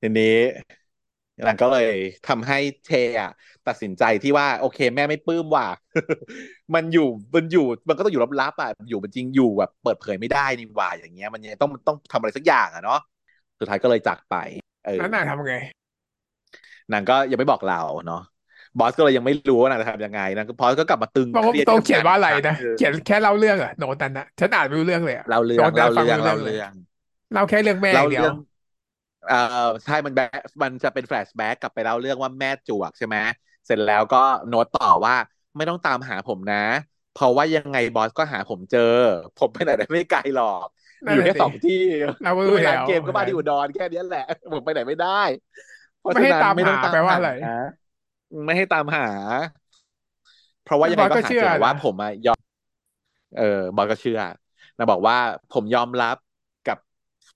ทีนี้นางก็เลยทำให้เทอะตัดสินใจที่ว่า โอเค แม่ไม่ปลื้มว่ะมันอยู่มันอยู่ มันก็ต้องอยู่ลับๆอะอยู่มันจริงอยู่แบบเปิดเผยไม่ได้นี่ว่าอย่างเงี้ย มันยังต้องต้องทำอะไรสักอย่างอะเนาะ สุดท้ายก็เลยจากไป เออแล้วนางทำไงนางก็ยังไม่บอกเราเนาะบอสก็เลยยังไม่รู้ว่านางจะทำยังไงนางก็พอสก็กลับมาตึงบอกว่าเครียดต้องเขียนที่ทำงานอีกว่าอะไรนะครั้งคือเขียนแค่เล่าเรื่องอะโน้ตนั้นนะฉันอ่านไม่รู้เรื่องเลยอะเล่าเรื่โน้ตนั้นฟังองเล่าเรื่ไม่รู้เรื่องเลยองเล่าเรื่องเล่าแค่เรื่องแม่อย่างเดียวเล่าเรื่องเอ่อใช่มันแบ็คมันจะเป็นแฟลชแบ็กกลับไปเล่าเรื่องว่าแม่จวกใช่ไหมเสร็จแล้วก็โน้ตต่อว่าไม่ต้องตามหาผมนะ เพราะว่ายังไงบอสก็หาผมเจอ ผมไปไหนได้ไม่ไกลหรอกมี อยู่นั่นแหละสิแค่สองที่เราก็คือรู้แล้วไปร้านเกมก็บ้านนั้นที่อุดรแค่นี้แหละผมไปไหนไม่ได้เพราะไม่ให้ฉะนั้นไม่ต้ตามหาองตามหาแปลว่าอะไรนะไม่ให้ตามหา เพราะว่าแล้วยังไงก็บอสก็เชื่อหาเจอแต่ว่านะผมอะยอม เออบอยก็เชื่อนะบอกว่าผมยอมรับกับ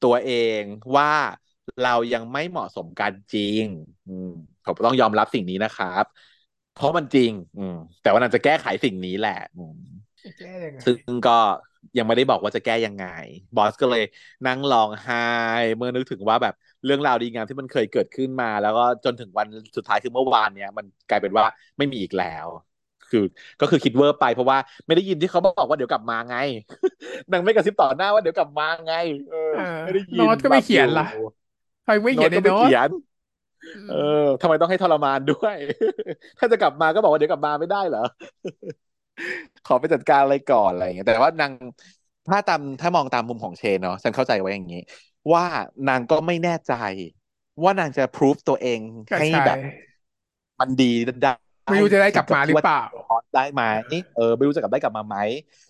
ตัวเองว่าเรายังไม่เหมาะสมกันจริง อืมผมต้องยอมรับสิ่งนี้นะครับ เพราะมันจริง อืม แต่ว่านางจะแก้ไขสิ่งนี้แหละอืมจะแก้ยังไงซึ่งก็ ยังไม่ได้บอกว่าจะแก้ยังไง บอสก็เลยนั่งร้องไห้เมื่อนึกถึงว่าแบบเรื่องราวดีงามที่มันเคยเกิดขึ้นมา แล้วก็จนถึงวันสุดท้ายคือเมื่อวานเนี้ยมันกลายเป็นว่าไม่มีอีกแล้ว คือก็คือคิดเวอร์ไปเพราะว่าไม่ได้ยินที่เขาบอกว่าเดี๋ยวกลับมาไงนางไม่กระซิบต่อหน้าว่าเดี๋ยวกลับมาไงเออเออไม่ได้ยินโน้ตก็ไม่หลับอยู่เขียนล่ะทำไมไม่โน้เขียนในโน้ตตก็ไม่เขียนอืเออมทำไมต้องให้ทรมานด้วย ถ้าจะกลับมาก็บอกว่าเดี๋ยวกลับมาไม่ได้เหรอ ขอไปจัดการอะไรก่อนอะไรอย่างเงี้ยแต่ว่านางถ้าตามถ้ามองตามมุมของเชนเนาะฉันเข้าใจไว้อย่างนี้ ว่านางก็ไม่แน่ใจ ว่านางจะพรูฟตัวเองให้ก็ใช่แบบ มันดีได้ไม่รู้จะได้กลับคิดกับที่ว่ามาหรือเปล่าบอสได้ไหมเออไม่รู้จะกลับได้กลับมาไหม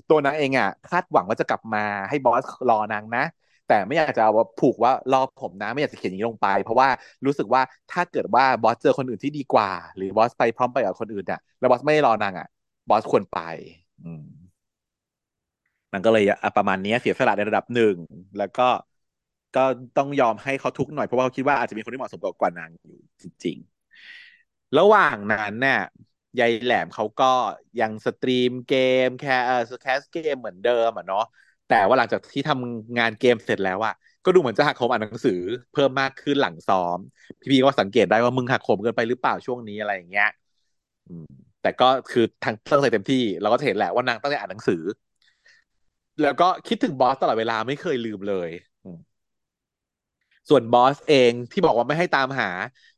ตัวนางเองอะ คาดหวังว่าจะกลับมาให้บอสรอนางนะ แต่ไม่อยากจะเอาว่าผูกว่ารอผมนะ ไม่อยากจะเขียนอย่างนี้ลงไป เพราะว่ารู้สึกว่าถ้าเกิดว่าบอสเจอคนอื่นที่ดีกว่า หรือบอสไปพร้อมไปกับคนอื่นเนี่ยแล้วบอสไม่ได้รอนางอะ บอสควรไปมันก็เลยประมาณนี้เสียสละในระดับหนึ่ง แล้วก็ก็ต้องยอมให้เขาทุกข์หน่อยเพราะว่าเขาคิดว่าอาจจะมีคนที่เหมาะสมกว่านางอยู่จริงๆ ระหว่างนั้นเนี่ยยายแหลมเขาก็ยัง stream เกมแคสเออแคสเกมเหมือนเดิมอะเนาะแต่ว่าหลังจากที่ทำงานเกมเสร็จแล้วอะก็ดูเหมือนจะหักโหมอ่านหนังสือเพิ่มมากขึ้นหลังซ้อม พี่พีก็สังเกตได้ว่ามึงหักโหมเกินไปหรือเปล่าช่วงนี้อะไรอย่างเงี้ยอืม แต่ก็คือทางตั้งใจเต็มที่ เราก็จะเห็นแหละว่านางตั้งใจอ่านหนังสือ แล้วก็คิดถึงบอสตลอดเวลาไม่เคยลืมเลย ส่วนบอสเองที่บอกว่าไม่ให้ตามหา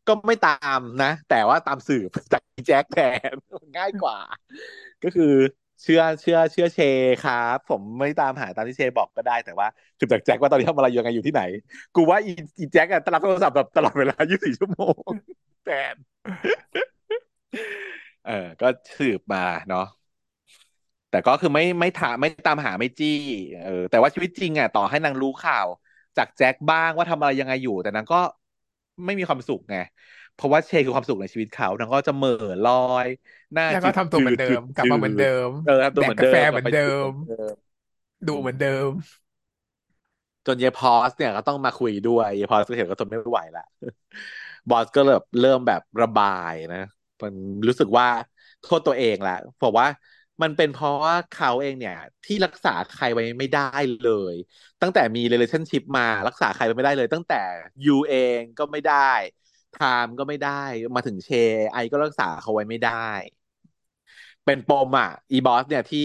ก็ไม่ตามนะ แต่ว่าตามสืบจากแจ็คแทนง่ายกว่า ก็คือเชื่อเชื่อเชื่อเชครับ ผมไม่ตามหาตามที่เชบอกก็ได้แต่ว่าสืบจากแจ็คว่าตอนนี้ทำอะไรอยู่ยังไงอยู่ที่ไหน กูว่าอีอีแจ็คอะตรับโทรศัพท์แบบตลอดเวลา 24 ชั่วโมงแทน เออ ก็สืบมาเนาะแต่ก็คือไม่ไม่ถามไม่ตามหาไม่จี้ เออ แต่ว่าชีวิตจริงอะต่อให้นางรู้ข่าว จากแจ็คบ้างว่าทำอะไรยังไงอยู่ แต่นางก็ไม่มีความสุขไงเพราะว่าเชคือความสุขในชีวิตเขานางก็จะเหม่อลอยหน้าแล้วก็จืดทำตัวเหมือนเดิจืดจืดมกลับจืมาเหมือนเดิดมเออทำตัวเหมือนเดิแดกกาแฟมกลับไปเหมือนเดิมจืดเหมือนเดิมดุอืมเหมือนเดิม จนเยพอสเนี่ยก็ต้องมาคุยด้วยเยพอสก็เห็นก็ทนไม่ไหวละบอสก็เริ่มเริ่มแบบระบายนะ มันรู้สึกว่าโทษตัวเองละบอกว่ามันเป็นเพราะว่าเขาเองเนี่ย ที่รักษาใครไว้ไม่ได้เลย ตั้งแต่มี relationship มารักษาใครไว้ไม่ได้เลย ตั้งแต่ยูเองก็ไม่ได้ไทม์ก็ไม่ได้มาถึงเช ไอก็รักษาเขาไว้ไม่ได้ เป็นปมอะ อีบอสเนี่ยที่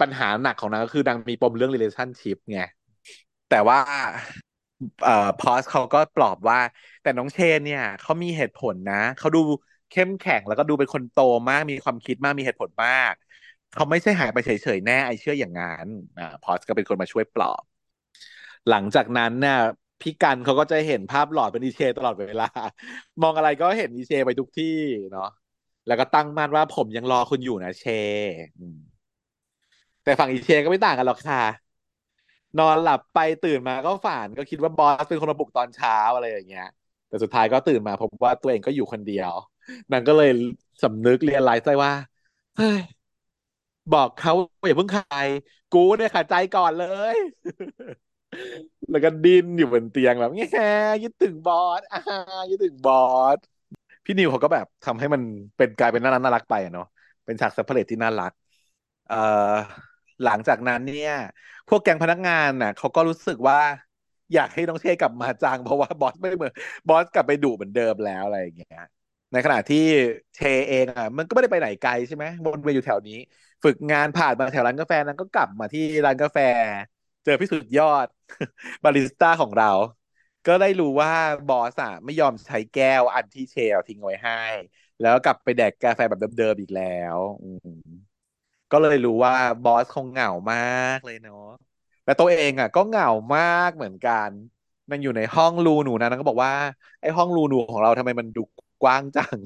ปัญหาหนักของนางก็คือนางมีปมเรื่อง relationship ไงแต่ว่าเอ่อพอสเขาก็ปลอบว่า แต่น้องเชนเนี่ยเขามีเหตุผลนะเขาดู เข้มแข็งแล้วก็ดูเป็นคนโตมากมีความคิดมากมีเหตุผลมาก เขาไม่ใช่หายไปเฉยๆแน่ไอเชื่ออย่างนั้นอ่าพอสก็เป็นคนมาช่วยปลอบ หลังจากนั้นเนี่ยพี่กันเขาก็จะเห็นภาพหลอนเป็นอีเชตลอดเวลา มองอะไรก็เห็นอีเชไปทุกที่เนาะแล้วก็ตั้งมั่นว่าผมยังรอคุณอยู่นะเช แต่ฝั่งอีเชก็ไม่ต่างกันหรอกค่ะ นอนหลับไปตื่นมาก็ฝันก็คิดว่าบอสเป็นคนมาปลุกตอนเช้าอะไรอย่างเงี้ย แต่สุดท้ายก็ตื่นมาพบว่าตัวเองก็อยู่คนเดียว นางก็เลยสำนึกเรียนรู้ใจว่าเฮ้ยบอกเขาอย่าเพิ่งใครกูเนี่ยขาดใจก่อนเลย แล้วก็ดิ้นอยู่บนเตียงแบบแง่คิดถึงบอสอ่าคิดถึงบอสพี่นิวเขาก็แบบทำให้มันเป็นกลายเป็นน่ารักน่ารักไปเนาะเป็นฉาก separate ที่น่ารัก เอ่อหลังจากนั้นเนี่ย พวกแก๊งพนักงานน่ะเขาก็รู้สึกว่าอยากให้น้องเชร์กลับมาจังเพราะว่าบอสไม่เหมือนบอสกลับไปดุเหมือนเดิมแล้วอะไรอย่างเงี้ย ในขณะที่เชร์เองอะมันก็ไม่ได้ไปไหนไกลใช่ไหมวนเวียนอยู่แถวนี้ ฝึกงานผ่านมาแถวร้านกาแฟนั้นก็กลับมาที่ร้านกาแฟ เจอพี่สุดยอด บาริสต้าของเรา ก็ได้รู้ว่าบอสอะไม่ยอมใช้แก้วอันที่เชลทิ้งไว้ให้ แล้วกลับไปแดกกาแฟแบบเดิมๆอีกแล้วก็เลยรู้ว่าบอสคงเหงามากเลยเนาะแต่ตัวเองอะ ก็เหงามากเหมือนกัน มันอยู่ในห้องรูหนูนะนางก็บอกว่าไอ้ห้องรูหนูของเราทำไมมันดู กว้างจัง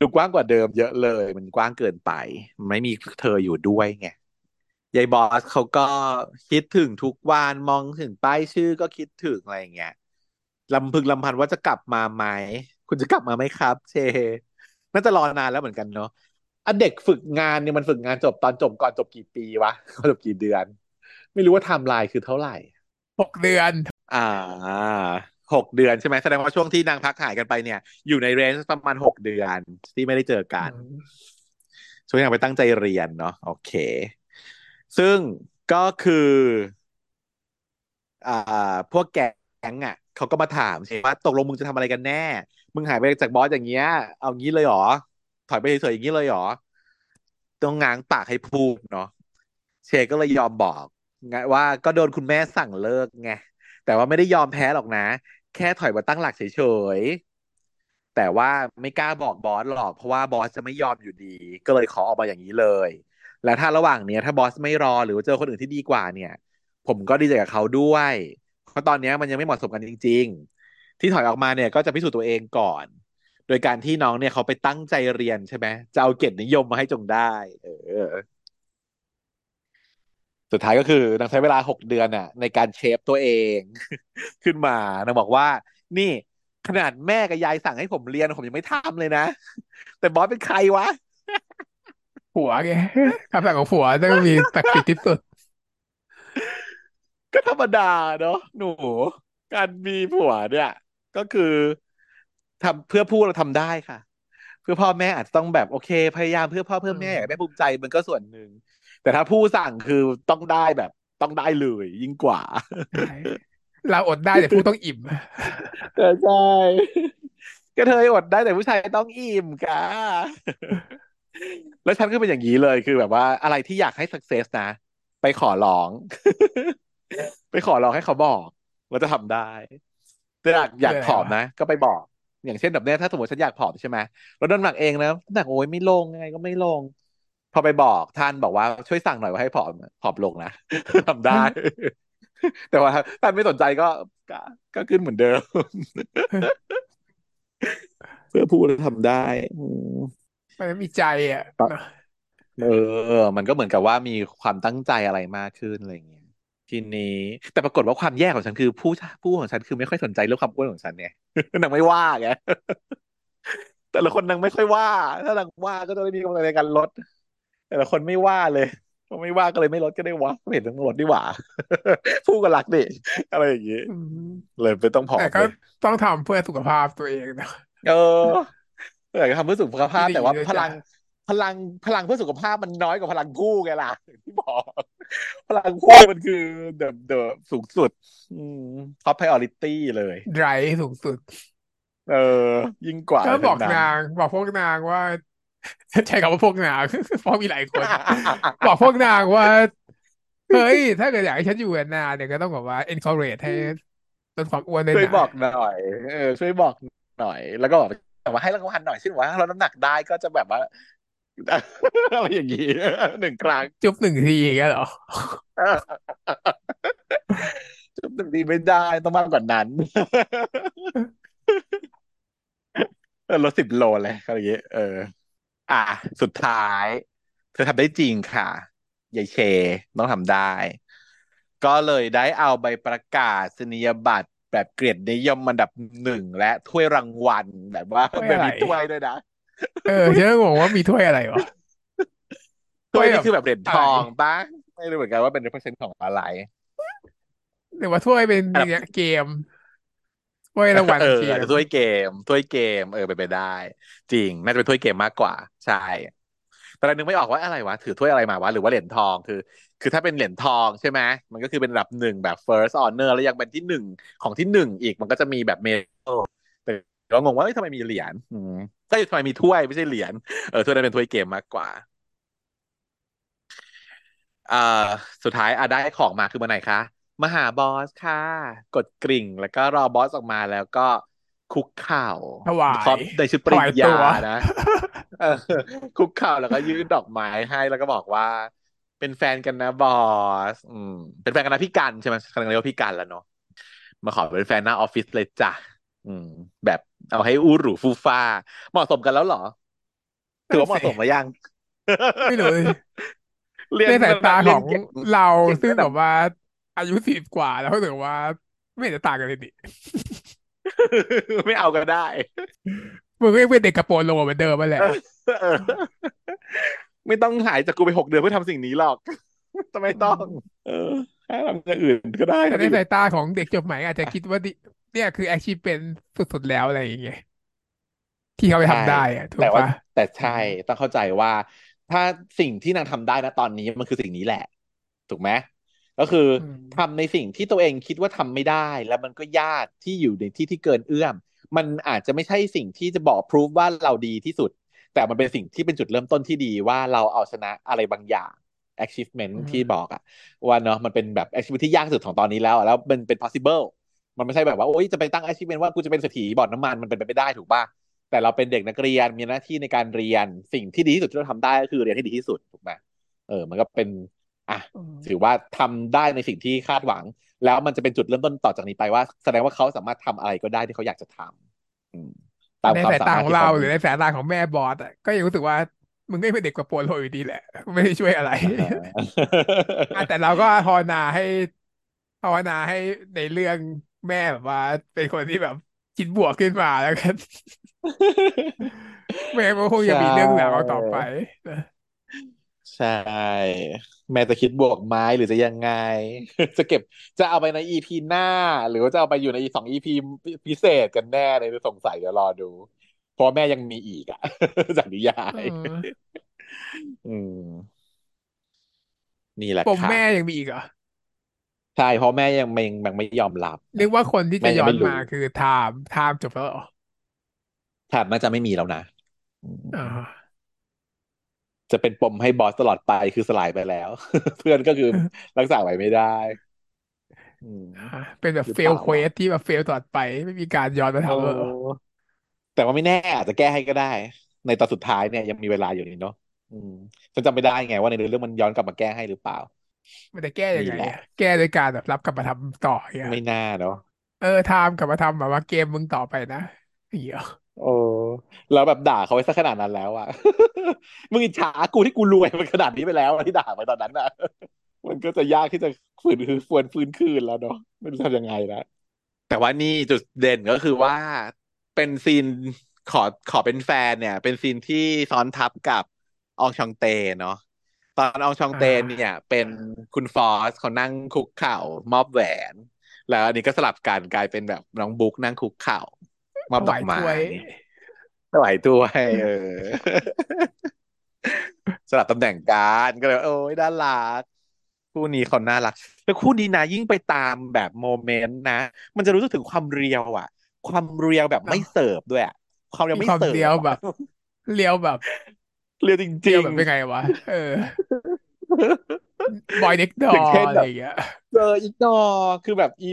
ดูกว้างกว่าเดิมเยอะเลย มันกว้างเกินไป ไม่มีเธออยู่ด้วยไงยายบอสเขาก็คิดถึงทุกวันมองถึงป้ายชื่อก็คิดถึงอะไรอย่างเงี้ยลำพึงลำพันว่าจะกลับมาไหมคุณจะกลับมาไหมครับ เชร์น่าจะรอนานแล้วเหมือนกันเนาะอะเด็กฝึกงานเนี่ยมันฝึกงานจบตอนจบก่อนจบกี่ปีวะจบกี่เดือน ไม่รู้ว่าไทม์ไลน์คือเท่าไหร่หกเดือน อ่า หกเดือนใช่ไหมแสดงว่าช่วงที่นางพักหายกันไปเนี่ย อยู่ใน range ประมาณหกเดือนที่ไม่ได้เจอกัอืนมช่วงนางไปตั้งใจเรียนเนาะโอเค ซึ่งก็คืออ่าพวกแก๊งอะเขาก็มาถามใช่ว่าตกลงมึงจะทำอะไรกันแน่ มึงหายไปจากบอสอย่างเงี้ย เอางี้เลยเหรอ ถอยไปเฉยๆอย่างนี้เลยเหรอ ต้องง้างปากให้พูดเนาะเชก็เลยยอมบอกไงว่าก็โดนคุณแม่สั่งเลิกไง แต่ว่าไม่ได้ยอมแพ้หรอกนะ แค่ถอยมาตั้งหลักเฉยๆ แต่ว่าไม่กล้าบอกบอสหรอก เพราะว่าบอสจะไม่ยอมอยู่ดี ก็เลยขอออกมาอย่างนี้เลย และถ้าระหว่างเนี้ย ถ้าบอสไม่รอหรือว่าเจอคนอื่นที่ดีกว่าเนี่ย ผมก็ดีใจกับเขาด้วย เพราะตอนนี้มันยังไม่เหมาะสมกันจริง ๆ ที่ถอยออกมาเนี่ยก็จะพิสูจน์ตัวเองก่อน โดยการที่น้องเนี่ยเขาไปตั้งใจเรียนใช่ไหมจะเอาเกียรตินิยมมาให้จงได้ เออ สุดท้ายก็คือนางใช้เวลาหกเดือนน่ะ ในการเชฟตัวเอง ขึ้นมานางบอกว่า นี่ขนาดแม่กับยายสั่งให้ผมเรียนผมยังไม่ทำเลยนะ แต่บอสเป็นใครวะ ผัวไงคำสั่งของผัวต้องมีศักดิ์สิทธิ์ที่สุด ก็ธรรมดาเนาะหนู การมีผัวเนี่ย ก็คือทำเพื่อผู้เราทำได้ค่ะ เพื่อพ่อแม่อาจจะต้องแบบโอเค พยายามเพื่อพ่อเพื่อือแม่อยากให้แม่มภูมิใจมันก็ส่วนหนึ่ง แต่ถ้าผู้สั่งคือต้องได้แบบต้องได้เลยยิ่งกว่าใช่เราอดได้แต่ผู้ต้องอิ่มเออใช่ก็เธออดได้แต่ผู้ชายต้องอิ่มค่ะแล้วฉันก็เป็นอย่างนี้เลยคือแบบว่าอะไรที่อยากให้สักเซสนะ ไปขอร้อง ไปขอร้องให้เขาบอกว่าจะทำได้แต่อยากอคืออะไรยากผอมวะนะ ก็ไปบอก อย่างเช่นแบบเนี้ยถ้าสมมติฉันอยากผอมใช่ไหมแล้วน้ำหนักเองนะน้ำหนักโอ้ยไม่ลงยังไงก็ไม่ลง พอไปบอกท่านบอกว่าช่วยสั่งหน่อยว่าให้ผอมผอมลงนะทำได้ แต่ว่าท่านไม่สนใจก็ก็ก็ขึ้นเหมือนเดิม เพื่อพูดแล้วทำได้อืมมันไม่มีใจอะเนอะเออ มันก็เหมือนกับว่ามีความตั้งใจอะไรมากขึ้นอะไรอย่างเงี้ยทีนี้ แต่ปรากฏว่าความแย่ของฉันคือผู้ผู้ของฉันคือไม่ค่อยสนใจเรื่องความอ้วนของฉันเนี่ยนางไม่ว่าไงแต่ละคนนางไม่ค่อยว่า ถ้านางว่าก็จะได้มีกำลังในการลด แต่ละคนไม่ว่าเลยพอไม่ว่าก็เลยไม่ลดก็ได้วะไม่เห็นต้องลดดีกว่าผู้ก็รักดิอะไรอย่างงี้อืมเลยไม่ต้องผอแต่ก็มเลยต้องทำเพื่อสุขภาพตัวเองนะเอออยากจะทำเพื่อสุขภาที่ดีพแต่ว่าด้วยจ้ะพลังพลังพลังเพื่อสุขภาพมันน้อยกว่าพลังผู้ไงล่ะอย่างที่บอก พลังผู้มันคือเดอะเดอะสูงสุดอืมท็อป priority เลยไดรฟ์สูงสุด เออ ยิ่งกว่าก็บทั้งนั้นอกนาง บอกพวกนางว่า ใช้คำว่าพวกนางเพราะมีหลายคน บอกพวกนางว่า เฮ้ย ถ้าเกิดอยากให้ฉันอยู่นานๆเนี่ยก็ต้องแบบว่า encourage ให้ลดความอ้วนด้วยนะช่วยบอกหน่อย เออ ช่วยบอกหน่อย แล้วก็บอกแบบว่าให้รางวัลหน่อยเช่นว่าถ้าเราน้ำหนักได้ก็จะแบบว่าอะไรอย่างนี้หนึ่งครั้ง จุ๊บหนึ่งทีอย่างเงี้ยเหรอ จุดหนึ่งดีไม่ได้ต้องมากกว่านั้นเออลดสิบโลเลยอะไรอย่างเงี้ยเออ อะสุดท้าย เธอทำได้จริงค่ะยายเช ต้องทำได้ ก็เลยได้เอาใบประกาศนียบัตรแบบเกรดนิยมอันดับหนึ่งและถ้วยรางวัลแบบว่าถ้วยแบบอะไรมีถ้วยด้วยนะ เออฉันก็งงว่ามีถ้วยอะไรวะถ้ถ้วยวยแบบนี่คือแบบเหรียญทอะไรองปะไม่รู้เหมือนกันว่าเป็น represent ของอะไรหรือว่าถ้วยเป็นอันดับเนี่ยเกม ถ้วยรางวัเออลเกมอาจจะถ้วยเกมถ้วยเกม เออไปนไปได้ จริง น่าจะเป็นถ้วยเกมมากกว่า ใช่แต่เรานึกไม่ออกว่าอะไรวะ ถือถ้วยอะไรมาวะ หรือว่าเหรียญทองคือ คือถ้าเป็นเหรียญทองใช่ไหมมันก็คือเป็นระดับหนึ่งแบบ first honor แล้วยังเป็นที่หนึ่งของที่หนึ่งอีกมันก็จะมีแบบเมดัลแต่ก็งงว่าเอ้ยทำไมมีเหรียญอืมก็ทำไมมีถ้วยไม่ใช่เหรียญเออถ้วยนั้นเป็นถ้วยเกมมากกว่าอ่าสุดท้ายอะได้ของมาคือมาไหนคะ มาหาบอสค่ะ กดกริ่ง แล้วก็รอบอสออกมาแล้วก็คุกเข่าถวายพร้อมในชุดปริญญาถวายตัวนะเออคุกเข่าแล้วก็ยื่นดอกไม้ให้แล้วก็บอกว่า เป็นแฟนกันนะบอสอืม เป็นแฟนกันนะพี่กันใช่ไหมกำลังเรียกว่าพี่กันแล้วเนาะมาขอเป็นแฟนหน้าออฟฟิศเลยจ้ะอืม แบบเอาให้อู้หรูฟูฟ่าเหมาะสมกันแล้วเหรอถือว่าเหมาะนั่นสิสมหรือยัง ไม่รู้เรียนในสายตาเรีของยนเก่งเราเก่งระดับซึ่งแบบว่า อายุสี่สิบกว่าแล้วก็ถือว่า ไม่เห็นจะต่างกันเลยดิไม่เอาก็ได้มึงก็ยังเป็นเด็กกระโปรงโลเหมือนเดิมมาแหละเออเออไม่ต้องหายจากกูไปหกเดือนเพื่อทำสิ่งนี้หรอกทำไมอืต้องมเออให้ทำอย่างอื่นก็ได้แต่ในทำอย่างอื่นสายตาของเด็กจบใหม่อาจจะคิดว่าดิเนี่ยคือ achievement สุดๆแล้วอะไรอย่างเงี้ยที่เขาไปใช่ทำได้อะถูแต่ว่ากปะแต่ใช่อืมต้องเข้าใจว่า ถ้าสิ่งที่นางทำได้นะตอนนี้มันคือสิ่งนี้แหละ ถูกไหม ก็คืออืมทำในสิ่งที่ตัวเองคิดว่าทำไม่ได้ แล้วมันก็ยากที่อยู่ในที่ที่เกินเอื้อม มันอาจจะไม่ใช่สิ่งที่จะบอกพรูฟว่าเราดีที่สุด แต่มันเป็นสิ่งที่เป็นจุดเริ่มต้นที่ดีว่าเราเอาชนะอะไรบางอย่าง achievement อืที่บอมกอะว่าเนาะมันเป็นแบบ achievement ที่ยากที่สุดของตอนนี้แล้วอะแล้วมันเป็น possible มันไม่ใช่แบบว่าโอ๊ยจะไปตั้ง achievement ว่ากูจะเป็นเศรษฐีบ่อนน้ำมันมันเป็นไปไม่ได้ถูกป่ะแต่เราเป็นเด็กนักเรียนมีหน้าที่ในการเรียนสิ่งที่ดีที่สุดที่เราทำได้ก็คือเรียนให้ดีที่สุดถูกไหมเออ มันก็เป็น อะอืมถือว่าทำได้ในสิ่งที่คาดหวัง แล้วมันจะเป็นจุดเริ่มต้นต่อจากนี้ไปว่า แสดงว่าเขาสามารถทำอะไรก็ได้ที่เขาอยากจะทำอืมตามในความสามารถสายตาของที่เขามีเราหรือในสายตาของแม่บอสอะก็ยังรู้สึกว่ามึงก็เป็นเด็กกว่าโปโลอยู่ดีแหละ ไม่ได้ช่วยอะไรอ่าฮะอะแต่เราก็ภาวนาให้ภาวนาให้ในเรื่องแม่แบบว่า เป็นคนที่แบบคิดบวกขึ้นมาแล้วกันแม่ก็คงใชจะมีเรื่องราว่ต่อไปนะ ใช่ แม่จะคิดบวกไหมหรือจะยังไง จะเก็บจะเอาไปใน EP หน้า หรือว่าจะเอาไปอยู่ในสอง EP พิเศษกันแน่เลยสงสัยเดี๋ยวรอดู เพราะแม่ยังมีอีกอะจากนิยาเอยออืมนี่แหละค่ะปมแม่ยังมีอีกเหรอใช่เพราะแม่ยังไม่ยังไม่ยอมรับนึกว่าคนที่แม่จะย้อนมายังไม่รู้คือไทม์ไทม์จบแล้วเหรอแถบน่าจะไม่มีแล้วนะอือ่าม จะเป็นปมให้บอสตลอดไปคือสลายไปแล้ว เพื่อนก็คือรักษาไว้ไม่ได้อืมอ่าเป็นแบบเฟลหรือเปล่าอะเควสที่แบบ fail ตลอดไป ไม่มีการย้อนมาโอทำแล้วเหรอ้แต่ว่าไม่แน่อาจจะแก้ให้ก็ได้ ในตอนสุดท้ายเนี่ยยังมีเวลาอยู่นี่เนาะอืมฉันจำไม่ได้ไงว่าในเรื่องมันย้อนกลับมาแก้ให้หรือเปล่า มันจะแก้ยังนี่แหละไงอะแก้โดยการแบบรับกลับมาทำต่ออย่างเงี้ยไม่น่าเนาะเออไทม์กลับมาทำแบบว่าเกมมึงต่อไปนะอย่างเงี้ย โอ้แล้วแบบด่าเขาไว้สักขนาดนั้นแล้วอะ มึงอิจฉากูที่กูรวยมันขนาดนี้ไปแล้วอะที่ด่าไปตอนนั้นอะมันก็จะยากที่จะฝืนคือฟื้นฟื้นคืนแล้วเนาะไม่รู้จะทำยังไงนะแต่ว่านี่จุดเด่นก็คือว่าเป็นซีนขอขอเป็นแฟนเนี่ย เป็นซีนที่ซ้อนทับกับอองชองเตเนาะตอนอองชองอ่เตเนี่ยาเป็นคุณฟอสเขานั่งคุกเข่ามอบแหวน แล้วอันนี้ก็สลับกันกลายเป็นแบบน้องบุ๊กนั่งคุกเข่า มถอบดอกไม้วายถ้วยไม่ไหวตัวให้เออสลับตำแหน่งกันก็เลย โอ้ยน่ารักคู่นี้เขาน่ารักแล้วคู่นี้นะยิ่งไปตามแบบโมเมนต์นะ มันจะรู้สึกถึงความเรียวอะ ความเรียวแบบไม่เนาะเสิร์ฟด้วยอะความเรียวไม่มีความเสิร์ฟอะเลี้ยวแบบเลี้ยวแบบเรียวจริงเลี้ยวแบบเป็นไงวะเออบอยเด็กดๆออย่างเช่นอะไรแบบอย่างเงี้ยเจออีกนอคือแบบอี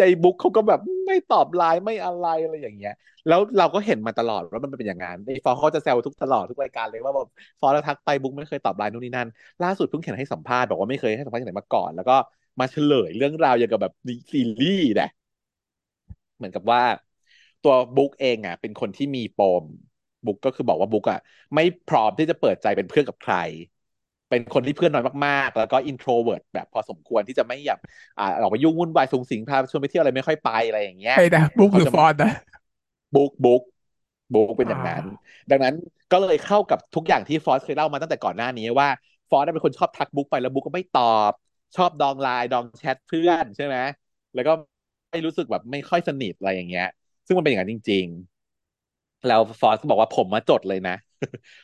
ยายบุ๊กเขาก็แบบไม่ตอบไลน์ไม่อะไรอะไรอย่างเงี้ย แล้วเราก็เห็นมาตลอดว่ามันเป็นอย่างนั้นไอ้ฟอร์เขาจะแซวทุกตลอดทุกรายการเลยว่าแบบฟอร์แล้วทักไปบุ๊กไม่เคยตอบไลน์นู่นนี่นั่น ล่าสุดเพิ่งเห็นให้สัมภาษณ์บอกว่าไม่เคยให้สัมภาษณ์ที่ไหนมาก่อน แล้วก็มาเฉลยเรื่องราวอย่างกับแบบซีรีส์นะเหมือนกับว่า ตัวบุ๊กเองอะ เป็นคนที่มีปมบุ๊กก็คือบอกว่าบุ๊กอะไม่พร้อมที่จะเปิดใจเป็นเพื่อนกับใคร เป็นคนที่เพื่อนน้อยมากๆ แล้วก็ introvert แบบพอสมควรที่จะไม่อยากอ่าออกไปยุ่งวุ่นวายสุงสิงพาชวนไปเที่ยวอะไรไม่ค่อยไปอะไรอย่างเงี้ยใครนะบุ๊กหรือเขาจะฟอนต์นะบุ๊กบุ๊กบุ๊กเป็นอ่อย่างนั้นาดังนั้นก็เลยเข้ากับทุกอย่างที่ฟอสเคยเล่ามาตั้งแต่ก่อนหน้านี้ว่าฟอสเป็นคนชอบทักบุ๊กไปแล้วบุ๊กก็ไม่ตอบ ชอบดองไลน์ดองแชทเพื่อนใช่ไหมแล้วก็ไม่รู้สึกแบบไม่ค่อยสนิทอะไรอย่างเงี้ย ซึ่งมันเป็นอย่างนั้นจริงๆ แล้วฟอสก็บอกว่าผมมาจดเลยนะ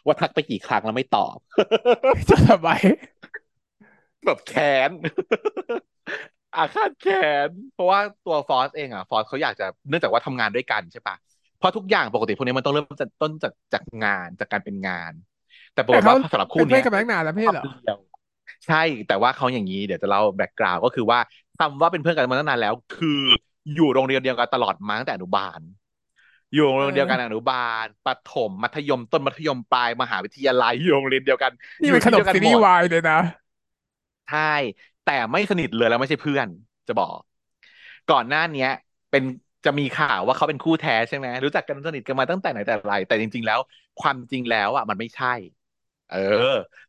ว่าทักไปกี่ครั้งแล้วไม่ตอบ จะทำไมแบบแค้นอาฆาตแค้นเพราะว่าตัวฟอสเองอะฟอสเขาอยากจะเนื่องจากว่าทำงานด้วยกันใช่ปะเพราะทุกอย่างปกติพวกนี้มันต้องเริ่มจากต้นจากจากงานจากการเป็นงาน แต่ปรากฏแต่เขาว่าสำหรับคู่เป็นเพื่เนี้ยอนกันมาตั้งนานแล้วไม่ชอบใช่เหรอเดียวใช่แต่ว่าเขาอย่างนี้เดี๋ยวจะเล่า background ก็คือว่าคำว่าเป็นเพื่อนกันมาตั้งนานแล้ว คืออยู่โรงเรียนเดียวกันตลอดมาตั้งแต่อนุบาล อยู่โรงเอเรียนเดียวกันออนุบาลประถมมัธยมต้นมัธยมปลายมหาวิทยาลัยอยู่โรงเรียนเดียวกันนี่อยู่ที่มันขนบซีเดียวกันหมดรีส์วายเลยนะใช่แต่ไม่สนิทเลยแล้วไม่ใช่เพื่อน จะบอก ก่อนหน้าเนี้ย เป็นจะมีข่าวว่าเขาเป็นคู่แท้ใช่ไหมรู้จักกันสนิทกันมาตั้งแต่ไหนแต่ไรแต่จริง ๆ แล้ว ความจริงแล้วอะมันไม่ใช่ เออ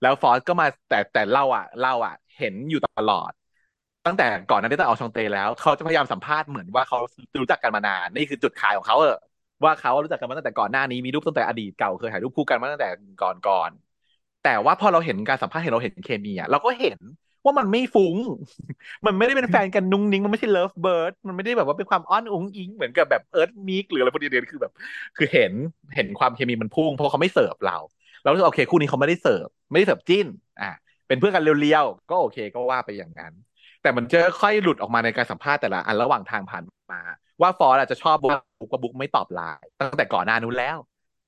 แล้วฟอสก็มาแต่แต่เล่าอะเล่าอะ เห็นอยู่ตลอด ตั้งแต่ก่อนหน้านี้ตั้งแต่ออกช่องเตแล้ว เขาจะพยายามสัมภาษณ์เหมือนว่าเขารู้จักกันมานาน นี่คือจุดขายของเขาเออ ว่าเขารู้จักกันมาตั้งแต่ก่อนหน้านี้มีรูปตั้งแต่อดีตเก่าเคยถ่ายรูปคู่กันมาตั้งแต่ก่อนก่อนแต่ว่าพอเราเห็นการสัมภาษณ์เห็นเราเห็นเคมีอะเราก็เห็นว่ามันไม่ฟุ้ง มันไม่ได้เป็นแฟนกันนุ้งนิ้งมันไม่ใช่เลิฟเบิร์ดมันไม่ได้แบบว่าเป็นความอ้อนอุ้งอิงเหมือนกับแบบเอิร์ธมิกหรืออะไรพวกนี้เนี่ยคือแบบ คือเห็นเห็นความเคมีมันพุ่งเพราะเขาไม่เสิร์ฟเราเรารู้สึกโอเคคู่นี้เขาไม่ได้เสิร์ฟไม่ได้เสิร์ฟจิ้น อะเป็นเพื่อนกัน real ๆก็โอเคก็ว่าไปอย่างนั้น แต่มันจะค่อยหลุดออกมาในการสัมภาษณ์แต่ละอันระหว่างทางผ่านมา ว่าฟอร์ดอาจจะชอบบุ๊กบุ๊กว่าบุ๊กไม่ตอบไลน์ตั้งแต่ก่อนหน้านู้นแล้ว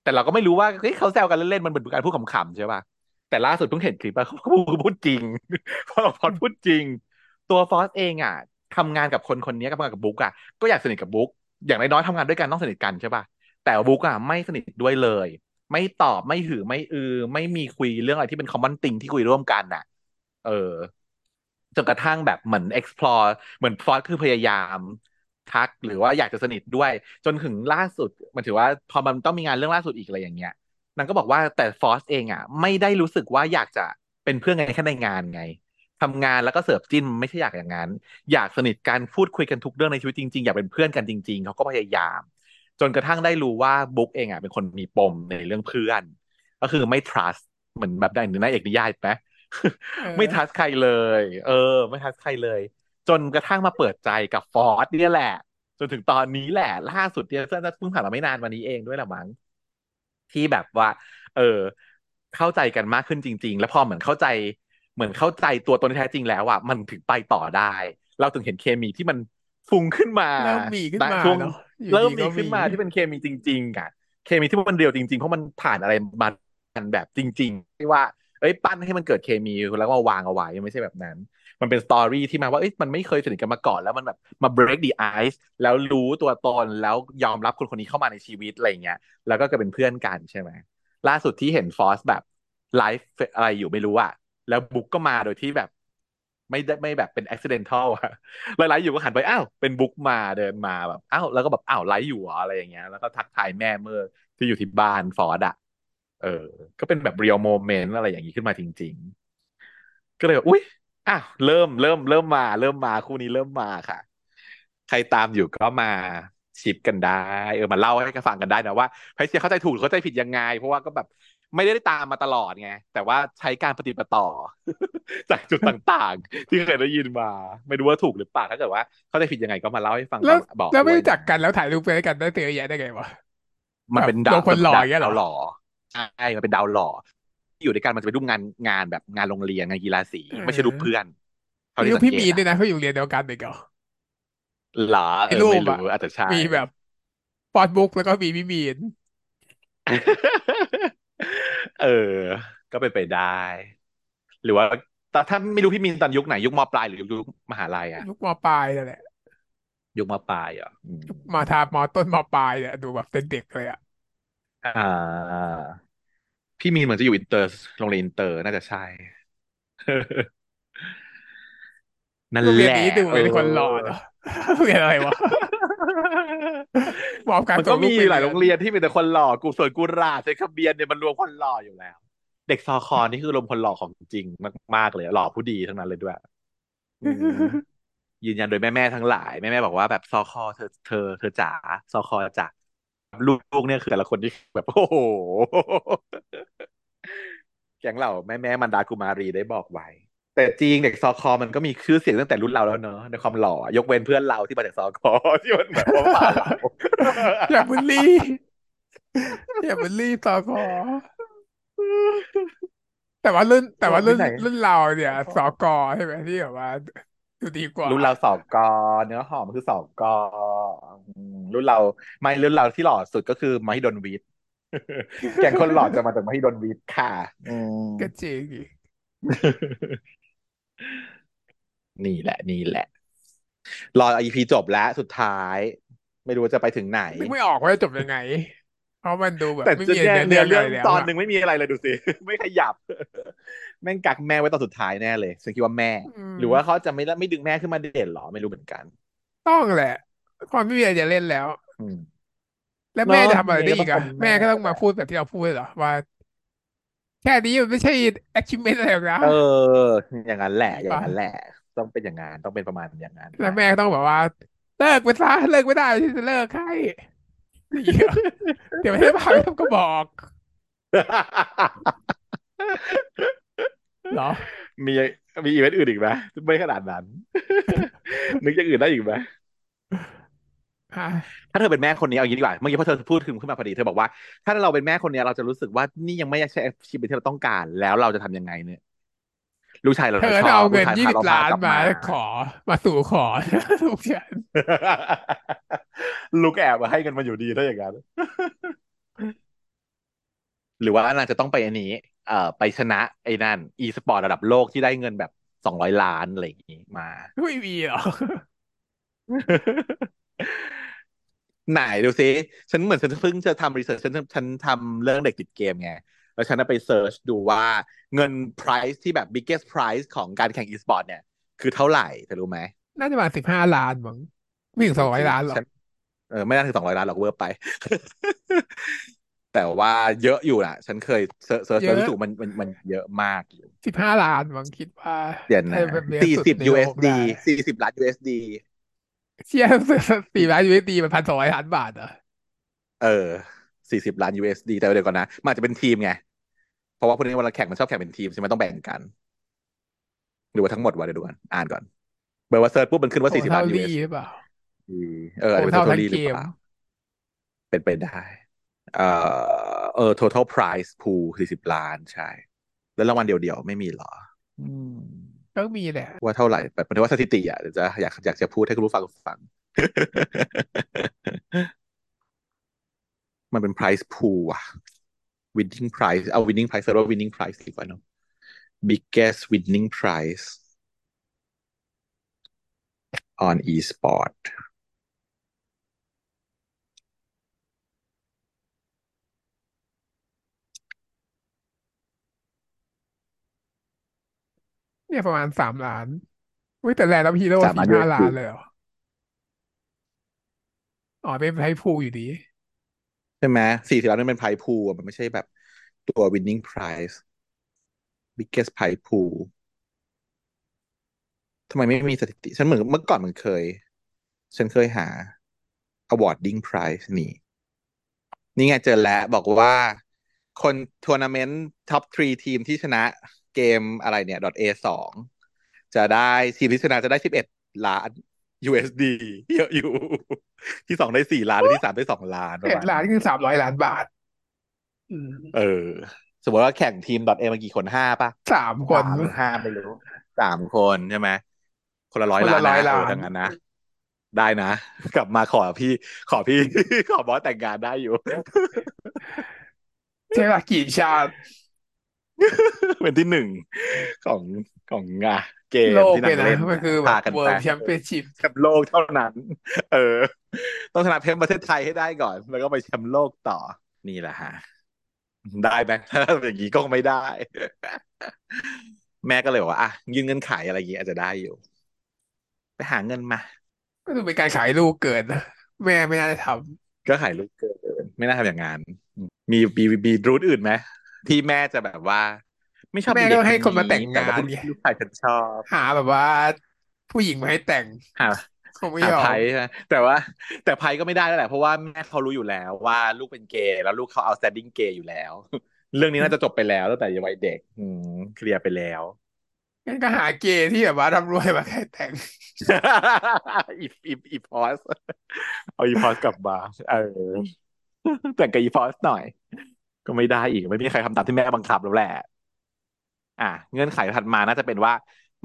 แต่เราก็ไม่รู้ว่าเฮ้ยเขาแซวกันเล่นๆมันเป็นการพูดขำๆใช่ป่ะแต่ล่าสุดเพิ่งเห็นคลิปว่าเขาพูดพูดจริงพอเราฟอร์ดพูดจริง ตัวฟอสเองอะทำงานกับคนคนนี้กับทำงานกับบุ๊กอะก็อยากสนิทกับบุ๊กอย่างน้อยๆทำงานด้วยกันต้องสนิทกันใช่ป่ะแต่บุ๊กอะไม่สนิทด้วยเลย ไม่ตอบไม่หือไม่อือ ไม่มีคุยเรื่องอะไรที่เป็นคอมมอนติงที่คุยร่วมกันน่ะ เออจนกระทั่งแบบเหมือน explore เหมือนฟอสคือพยายาม ทัก หรือว่าอยากจะสนิทด้วย จนถึงล่าสุด มันถือว่าพอมันต้องมีงานเรื่องล่าสุดอีกอะไรอย่างเงี้ยนางก็บอกว่าแต่ฟอสเองอะ ไม่ได้รู้สึกว่าอยากจะเป็นเพื่อนกันแค่ในงานไงทำงานแล้วก็เสิร์ฟจิ้นไม่ใช่อยากอย่างนั้น อยากสนิทกันพูดคุยกันทุกเรื่องในชีวิตจริงๆ อยากเป็นเพื่อนกันจริง ๆ เขาก็พยายาม จนกระทั่งได้รู้ว่าบุ๊กเองอะเป็นคนมีปมในเรื่องเพื่อน ก็คือไม่ trust เหมือนแบบได้หนึ่งในเอกนิยายไหมไม่ทัสใครเลย เออ ไม่ทัสใครเลย จนกระทั่งมาเปิดใจกับฟอร์ดเนี่ยแหละ จนถึงตอนนี้แหละ ล่าสุดเนี่ยเพิ่งผ่านมาไม่นานวันนี้เองด้วยแหละมั้งที่แบบว่า เออ เข้าใจกันมากขึ้นจริง ๆ แล้วพอเหมือนเข้าใจ เหมือนเข้าใจตัวตนที่แท้จริงแล้วอะมันถึงไปต่อได้ เราถึงเห็นเคมีที่มันฟุ้งขึ้นมาเริ่มมีขึ้นณช่วงมาเนาะอยู่เริ่มมีดีก็มีขึ้นมาที่เป็นเคมีจริง ๆอะ เคมีที่มันเรียวจริง ๆ เพราะมันผ่านอะไรมากันแบบจริง ๆ ที่ว่า เอ้ยปั้นให้มันเกิดเคมีแล้วก็วางเอาไว้ไม่ใช่แบบนั้น มันเป็นสตอรี่ที่มาว่าเอ้ยมันไม่เคยสนิทกันมาก่อนแล้วมันแบบมา break the ice แล้วรู้ตัวตนแล้วยอมรับคนคนนี้เข้ามาในชีวิตอะไรเงี้ย แล้วก็กลายเป็นเพื่อนกันใช่ไหมล่าสุดที่เห็นฟอสแบบไลฟ์อะไรอยู่ไม่รู้อะแล้วบุ๊กก็มาโดยที่แบบไม่ได้ไม่แบบเป็น accidental อะไลฟ์อยู่ก็หันไปอ้าวเป็นบุ๊กมาเดินมาแบบอ้าวแล้วก็แบบอ้าวไลฟ์อยู่เหรออะไรอย่างเงี้ยแล้วก็ทักทายแม่เมื่อที่อยู่ที่บ้านฟอสอะ เออ ก็เป็นแบบ real moment อะไรอย่างนี้ขึ้นมาจริง ๆ ก็เลยแบบอุ๊ยอ้าวเริ่มเริ่มเริ่มมา เริ่มมาคู่นี้เริ่มมาค่ะ ใครตามอยู่ก็มาชิปกันได้ เออมาเล่าให้กันฟังกันได้นะว่าไพเซียเข้าใจถูกหรือเข้าใจผิดยังไง เพราะว่าก็แบบไม่ได้ตามมาตลอดไง แต่ว่าใช้การปฏิบัติต่อ จากจุดต่างๆ ที่เคยได้ยินมา ไม่รู้ว่าถูกหรือเปล่าถ้าเกิดว่าเข้าใจผิดยังไงก็มาเล่าให้ฟังแล้วมาบอกแล้วไม่ด้วยนะรู้จักกันแล้วถ่ายรูปไปด้วยกันได้เจอแยะได้ไงวะแบบมันเป็นดาวโดนคนหล่อดาอย่างเงี้ยเหรอวหล่อ ใช่มันเป็นดาวหล่อที่อยู่ด้วยกันมันจะเป็นรูปงานงานแบบงานโรงเรียนงานกีฬาสีเอไม่ใช่รูปเพื่ออนเท่ามีที่รูปพี่มีนด้วยสังเกตอะนะเขาอยู่โรงเรียนเดียวกันเด็กเหรอหรอในเออไม่รู้รูปอะอาจจะใช่มีแบบฟอสบุ๊กแล้วก็มีพี่มีนเออ ก็เป็นไปได้ หรือว่าแต่ถ้าไม่รู้พี่มีนตอนยุคไหน ยุคมปลายหรือยุคมหาลัยอะยุคมปลายนั่นแหละยุคมปลายเหรอะอืมยุคมทามต้นมปลายเนี่ยดูแบบเป็นเด็กเลยอะ อ่า พี่มีนเหมือนจะอยู่อินเตอร์โรงเรียนอินเตอร์น่าจะใช่ นั่นโรงเรีแหละยนนี้ดูเอเป็นคนหล่ออเนาะ โรงเรียนอะไรวะมอบการมันก็มีส่งลูกไปหลายโรงเรียนเรียนที่มีแต่คนหล่อกูส่วนกุหลาบเซคาเบียนเนี่ยมันรวมคนหล่ออยู่แล้ว เด็กซอคอนี่คือรวมคนหล่อของจริงมากๆเลยหล่อผู้ดีทั้งนั้นเลยด้วย อืม ยืนยันโดยแม่ๆทั้งหลาย แม่ๆบอกว่าแบบซอคอเธอเธอเธอจ๋าซอคอจ๋า ลูกๆเนี่ยคือแต่ละคนที่แบบโอ้โหแก๊งเหล่าแม่ๆมันดากุมารีได้บอกไว้ แต่จริงเด็กซอคอมันก็มีชื่อเสียงตั้งแต่รุ่นเราแล้วเนอะในความหล่อยกเว้นเพื่อนเราที่มาจากซอคอที่มันแบบว่ามาเราอย่าบูลลี่อย่าบูลลี่ต่อขอแต่ว่ารุ่นแต่ว่ารุ่นโอ้ที่ไหนรุ่นเราเนี่ยสกอใช่ไหมที่แบบว่า ดูดีกว่า รุ่นเราสอบกอเนื้อหอมคือสอบกออืมรุ่นเราไม่รุ่นเราที่หล่อสุดก็คือมหิดลวิทย์แก๊งคนหล่อจะมาจากมหิดลวิทย์ค่ะอืมก็จริงอีกนี่แหละ นี่แหละ รออีพีจบแล้วสุดท้าย ไม่รู้ว่าจะไปถึงไหนนึกไม่ออกว่าจะจบยังไง เพราะมันดูแบบแต่ไม่จะมีเนื้อเรื่เนี่ยเนื้องอะอเรื่องตอนไรแล้วอะหนึ่งไม่มีอะไรเลยดูสิไม่ขยับ แม่งกักแม่ไว้ตอนสุดท้ายแน่เลยฉันคิดว่าแม่อืหรือว่าเขามจะไม่ไม่ดึงแม่ขึ้นมาเด่นหรอไม่รู้เหมือนกัน ต้องแหละความไม่มีอะไรจะเล่นแล้วอืมแล้วแม่เนาะจะทำอะไรยังไงได้อีกอะก็ต้องเป็นแม่แม่ก็ต้องมาแหละพูดแบบที่เราพูดเหรอว่าแค่นี้มันไม่ใช่ achievement อะไรหรอกนะเออ อย่างนั้นแหละนี่ปะอย่างนั้นแหละ ต้องเป็นอย่างนั้นต้องเป็นประมาณอย่างนั้นไปแล้วแม่ก็ต้องแบบว่า เลิกไปซะเลิกไม่ได้ที่จะเลิกให้นี่ เหรอเดี๋ยวไม่ได้พาก็บอกเหรอ มีมีอีเวนต์อื่นอีกไหมไม่ขนาดนั้น นึกอย่างอื่นได้อีกไหมฮะถ้าเธอเป็นแม่คนนี้เอาอย่างนี้ดีกว่าเมื่อกี้พอเธอพูดถึงขึ้นมาพอดีเธอบอกว่า ถ้าเราเป็นแม่คนนี้เราจะรู้สึกว่านี่ยังไม่ใช่ชีวิตที่เราต้องการ แล้วเราจะทำยังไงเนี่ย ลูกชายเราเธอชอบลูถ้าเอาเงินกชายพาเรายี่สิบล้านมาพากลับมาขอมาสู่ขอลูกฉันลูกแอบมาให้กันมาอยู่ดีถ้าอย่างนั้นหรือว่านางจะต้องไปอันนี้ เอ่อ ไปชนะไอ้นั่น อีสปอร์ตระดับโลกที่ได้เงินแบบสองร้อยล้านอะไรอย่างนี้มา ไม่มีหรอ ไหนดูซิ ฉันเหมือนฉันเพิ่งจะทำ research ฉันฉันทำเรื่องเด็กติดเกมไง แล้วฉันไป search ดูว่าเงิน price ที่แบบ biggest prize ของการแข่ง e-sport เนี่ย คือเท่าไหร่เธอรู้ไหม น่าจะประมาณสิบห้าล้านมั้งไม่ถึงสองร้อยจริงล้านหรอกๆฉันเออไม่น่าถึงสองร้อยล้านหรอกเวอร์ไป แต่ว่าเยอะอยู่นะฉันเคย search search เยอะแล้วรู้สึกว่ามันมันมันเยอะมากอยู่สิบห้าล้านมั้งคิดว่าเดี๋ยวนะถ้าแบบเลี้ยงสี่สิบสุดในโลก USD ได้สี่สิบล้าน USD เชี่ยสี่ล้าน USD มันพันสองร้อยล้านบาทเหรอเออสี่สิบล้าน USD แต่เดี๋ยวก่อนนะมันอาจจะเป็นทีมไง เพราะว่าพวกนี้เวลาแข่งมันชอบแข่งเป็นทีมใช่ไหมต้องแบ่งกัน หรือว่าทั้งหมดวะเดี๋ยวดูกันอ่านก่อนเบอร์ว่าเซิร์ชปุ๊บมันขึ้นว่าโอ้สี่สิบล้านเท่าลี US หรือเปล่าเอออาจโอ้จะเป็นเท่า total ทั้งเกมหรือเปล่าเป็นไปได้ เออเออ total prize pool สี่สิบล้านใช่ แล้วรางวัลเดียวๆ ไม่มีเหรอ อืมก็มีแหละ ว่าเท่าไหร่แบบหมายถึงว่าสถิติอะเดี๋ยวจะอยากอยากจะพูดให้คุณผู้ฟังฟัง มันเป็น price pool อะ winning price เอา winning price เรียกว่า winning price ดีกว่าเนอะ biggest winning prize on e-sport เนี่ยประมาณสามล้านอุ้ยแต่แลนด์ออฟฮีโร่สามล้านสี่ห้าล้าน USD เลยเหรอ อ๋อเป็นไพพูอยู่ดี ใช่ไหมสี่สิบล้านนั่นเป็น prize pool อะมันไม่ใช่แบบตัว winning prize biggest prize pool ทำไมไม่มีสถิติ ฉันเหมือนเมื่อก่อนมันเคย ฉันเคยหา awarding prize นี่ นี่ไงเจอแล้วบอกว่าคนทัวร์นาเมนต์ top three ทีมที่ชนะเกมอะไรเนี่ย .a สองจะได้ทีมที่ชนะจะได้สิบเอ็ดล้าน USD เยอะอยู่ ที่สองได้สี่ล้านและที่สามได้สองล้านประมาณนี้เอ็ดล้านคือสามร้อยล้านบาทอืมเออ สมมติว่าแข่งทีม .a มากี่คนห้าป่ะสามคนสามหรือห้าไม่รู้สามคนใช่ไหมคนละร้อยคนละร้ล้านนะเอออยล้านดังนั้นนะได้นะ กลับมาขอพี่ ขอพี่ ขอบอสแต่งงานได้อยู่ใช่ป่ะกี่ชาติ เป็นที่หนึ่งของของงานเกโลมกเลยนะที่นั่งเล่นมันนะคือแบบพากันไปเวิร์แชมเออเปี้ยนชิพแชมป์โลกเท่านั้น เออ ต้องชนะเพมประเทศไทยให้ได้ก่อน แล้วก็ไปแชมป์โลกต่อ นี่แหละฮะ ได้ไหมถ้าอย่างนี้ก็ไม่ได้ แม่ก็เลยบอกว่าอะยื่นเงื่อนไขอะไรอย่างนี้อาจจะได้อยู่ ไปหาเงินมา ก็ดูเป็นการขายลูกเกินนะแม่ไม่น่าจะทก็ขายลูกเกิน ไม่น่าทำอย่างนั้นมีมีมีรูทอื่นไหม ที่แม่จะแบบว่า ไม่ชำแม่อบอีก็ต้องให้คนเด็กคนนี้มาแต่งงาแต่ว่านไงลูกชายฉันชอบ หาแบบว่า ผู้หญิงมาให้แต่งหาคงไม่หาไพ่ยอมใช่ไหมแต่ว่า แต่ไพ่ก็ไม่ได้แล้วแหละเพราะว่าแม่เขารู้อยู่แล้วว่าลูกเป็นเกย์แล้วลูกเขาเอา standing เกย์อยู่แล้ว เรื่องนี้น่าจะจบไปแล้วตั้งแต่ยังวัยเด็ก อืมเคลียร์ไปแล้วงั้นก็หาเกย์ที่แบบว่าร่ำรวยมาให้แต่งอีอีอีพอสเอาอีพอสกลับมาเออแต่งกับอีพอสหน่อย ก็ไม่ได้อีกไม่มีใครทำตามที่แม่บังคับแล้วแหละ อะเงื่อนไขถัดมาน่าจะเป็นว่า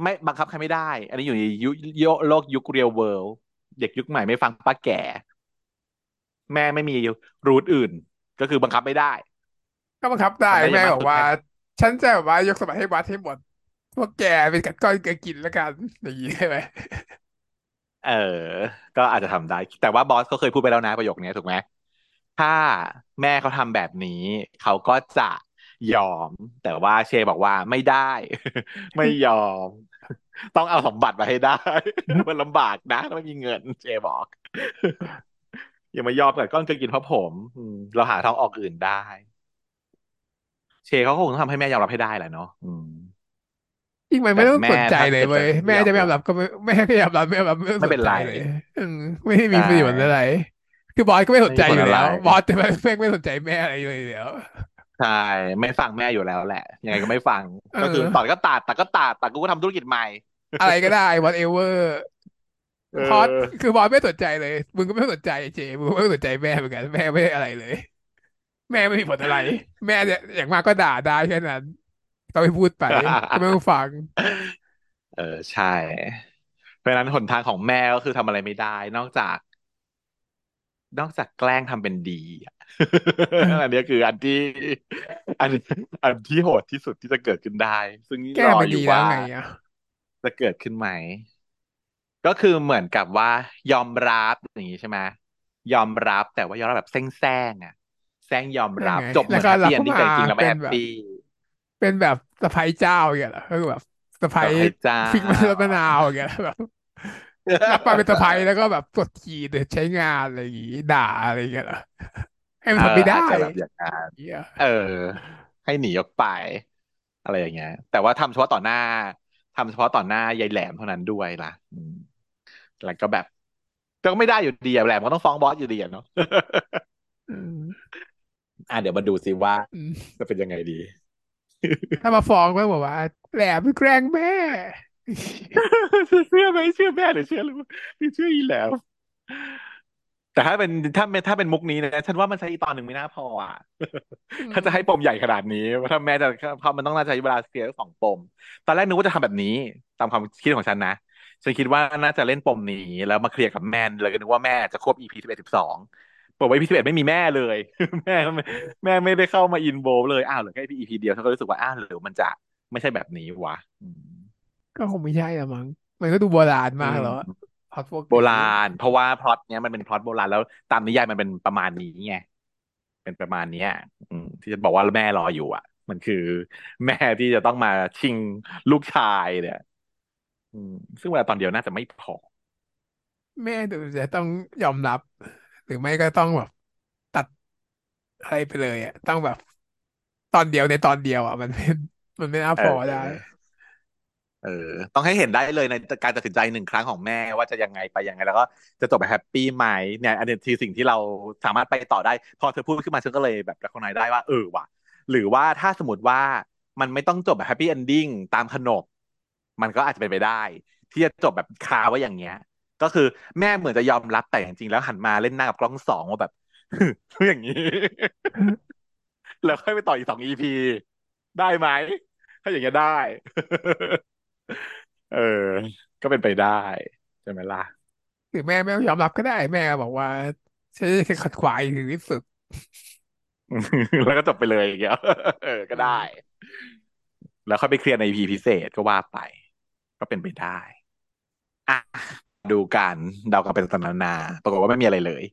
ไม่บังคับใครไม่ได้ อันนี้อยู่ในยุคโลกยุค real world เด็กยุคใหม่ไม่ฟังป้าแก่ แม่ไม่มี route อื่น ก็คือบังคับไม่ได้ ก็บังคับได้ทำได้อย่าแม่งมากสุดแค่บอกว่า ฉันจะแบบว่ายกสมบัติให้วัดให้หมดพวกแกเป็นกัดก้อนเกลือกินแล้วกันอย่างนี้ใช่ไหมเออ ก็อาจจะทำได้ แต่ว่าบอสเขาเคยพูดไปแล้วนะประโยคนี้ถูกไหม ถ้าแม่เขาทำแบบนี้ เขาก็จะยอม แต่ว่าเชบอกว่าไม่ได้ ไม่ยอม ต้องเอาสมบัติมาให้ได้ มันลำบากนะถ้าไม่มีเงิน เชบอก อย่ามายอมกับก้อนเกลือกินเพราะผมอืมเราหาทางออกอื่นได้ เชเขาคงต้องทำให้แม่ยอมรับให้ได้แหละเนาะอืมจริงมันแต่แม่ไม่ต้องสนใจถ้าเลยเว้ยเกิดจะไม่แม่จะไม่ยอยอมรับมรับก็ไม่แม่ก็ยอมรับไม่ยอมรับไม่ต้องไม่เป็นไรสนใจเลยอืมไม่ได้ใชมีประโยชน์อะ่ไร คือบอสก็ไม่สไม่นใจมีผลอะไรอยู่แล้วบอสจะไม่แม่งไม่สนใจแม่อะไรเลยอยู่แล้วใช่ไม่ฟังแม่อยู่แล้วแหละยังไงก็ไม่ฟังเอก็คือตัดอก็ตัดตัดก็ตัดตัดกูก็ทำธุรกิจใหม่ อะไรก็ได้ whatever เอบอสอคือบอสไม่สนใจเลย มึงก็ไม่สนใจเจมึงก็ไม่สนใจแม่เหมือนกันแม่ไม่ได้อะไรเลย แม่ไม่มีผลอะไร แม่เนี่ยอย่างมากก็ด่าได้แค่นั้นก็ไม่พูดไปก็ไม่ต้องฟัง เออใช่เพราะฉะนั้นหนทางของแม่ก็คือทำอะไรไม่ได้ นอกจาก นอกจากแกล้งทำเป็นดีอะอันนี้คืออันที่ อันอันที่โหดที่สุดที่จะเกิดขึ้นได้ ซึ่งแก้รอมันดีแล้วอยู่ว่าไงอะจะเกิดขึ้นไหม ก็คือเหมือนกับว่ายอมรับอย่างนี้ใช่ไหมยอมรับแต่ว่ายอมรับแบบแซงๆอะ แซงยอมยังไงรับจบเหแล้วก็มือนแฮปปี้เอนรับเข้ามาดิ้งแต่จริงๆแล้วไม่เป็นแบบแฮปปี้เป็นแบบสะใภ้เจ้าอย่างเงี้ยเหรอก็คือแบบสะใภ้กับพระเจ้าพริกมะนาวมะนาวอย่างเงี้ยแบบ รับมาเป็นสะใภ้แล้วก็แบบกดขี่เดใช้งานอะไรอย่างงี้ด่าอะไรอย่างเงี้ยเหรอให้มัเออนทำไม่ได้อาจจะแบบอย่างนั้นเหี้ยเออ ให้หนีออกไป อะไรอย่างเงี้ย แต่ว่าทำเฉพาะต่อหน้าทำเฉพาะต่อหน้ายายแหลมเท่านั้นด้วยล่ะอืมแล้วก็แบบก็ไม่ได้อยู่ดีอะแหลมก็ต้องฟ้องบอสอยู่ดีอะเนาะอืมอะเดี๋ยวมาดูซิว่าอืมจะเป็นยังไงดี ถ้ามาฟ้องก็บอกว่า แหลมไปแกล้งแม่ เชื่อไหมเชื่อแม่หรือเชื่อหรือหรือเชื่ออีแหลมแต่ถ้าเป็นถ้าถ้าเป็นมุกนี้นะฉันว่ามันใช้อีกตอนหนึ่งไม่น่าพออะอืถ้าจะให้ปมมใหญ่ขนาดนี้ถ้าแม่จะเพราะมันต้องน่าจะใช้เวลาเคลียร์สองปม ตอนแรกนึกว่าจะทำแบบนี้ ตามความคิดของฉันนะฉันคิดว่าน่าจะเล่นปมนี้ แล้วมาเคลียร์กับแม่เลยก็นึกว่าแม่จะควบ EP สิบเอ็ดสิบสองบอกว่า EP สิบเอ็ดไม่มีแม่เลย แม่ไม่แม่ไม่ได้เข้ามาอินโวเลยอ้าวเหรือแค่ EP เดียวฉันก็รู้สึกว่าอ้าวหรือมันจะไม่ใช่แบบนี้วะอืม ก็คงไม่ใช่ละมั้งมันก็ดูโบราณอืมากแล้วอะอืมพล็อตพวกนี้โบราณ เพราะว่าพล็อตเนี้ยมันเป็นพล็อตโบราณแล้วตามนิยายมันเป็นประมาณนี้ไงเป็นประมาณเนี้ยอืมที่จะบอกว่าแม่รออยู่ อะ มันคือแม่ที่จะต้องมาชิงลูกชายเนี่ยอืมซึ่งเวลาตอนเดียวน่าจะไม่พอ แม่ดูจะต้องยอมรับ หรือไม่ก็ต้องแบบ ตัดอะไรไปเลยอะต้องแบบ ตอนเดียวในตอนเดียวอะมันเป็นมันไม่น่าเพอได้ออ เออต้องให้เห็นได้เลยในการตัดสินใจหนึ่งครั้งของแม่ว่าจะยังไงไปยังไง แล้วก็จะจบแบบแฮปปี้ไหมเนี่ยอันนี้คือสิ่งที่เราสามารถไปต่อได้ พอเธอพูดขึ้นมาฉันก็เลยแบบระคายได้ว่าเออว่ะ หรือว่าถ้าสมมติว่ามันไม่ต้องจบแบบ happy ending ตามขนบ มันก็อาจจะเป็นไปได้ ที่จะจบแบบคาไว้อย่างเงี้ย ก็คือแม่เหมือนจะยอมรับแต่จริงๆแล้วหันมาเล่นหน้ากับกล้องสองว่าแบบอย่างนี้ แล้วค่อยไปต่ออีกสอง EP ได้ไหมถ้าอย่างเงี้ยได้ เออ ก็เป็นไปได้ใช่ไหมล่ะ หรือแม่ไม่ต้องยอมรับก็ได้แม่บอกว่าฉันจะขัดขวางถึงที่สุด แล้วก็จบไปเลยอย่างเงี้ยเออ ก็ได้อืมแล้วค่อยไปเคลียร์ใน EP พิเศษก็ว่าไป ก็เป็นไปได้อะดูกันเดากันเป็นต่างๆนานาปรากฏว่าไม่มีอะไรเลย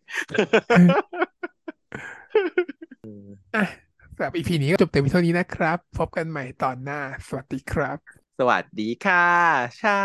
อะสำหรับอีพีนี้ก็จบเต็มเท่านี้นะครับ พบกันใหม่ตอนหน้า สวัสดีครับ สวัสดีค่ะเช้า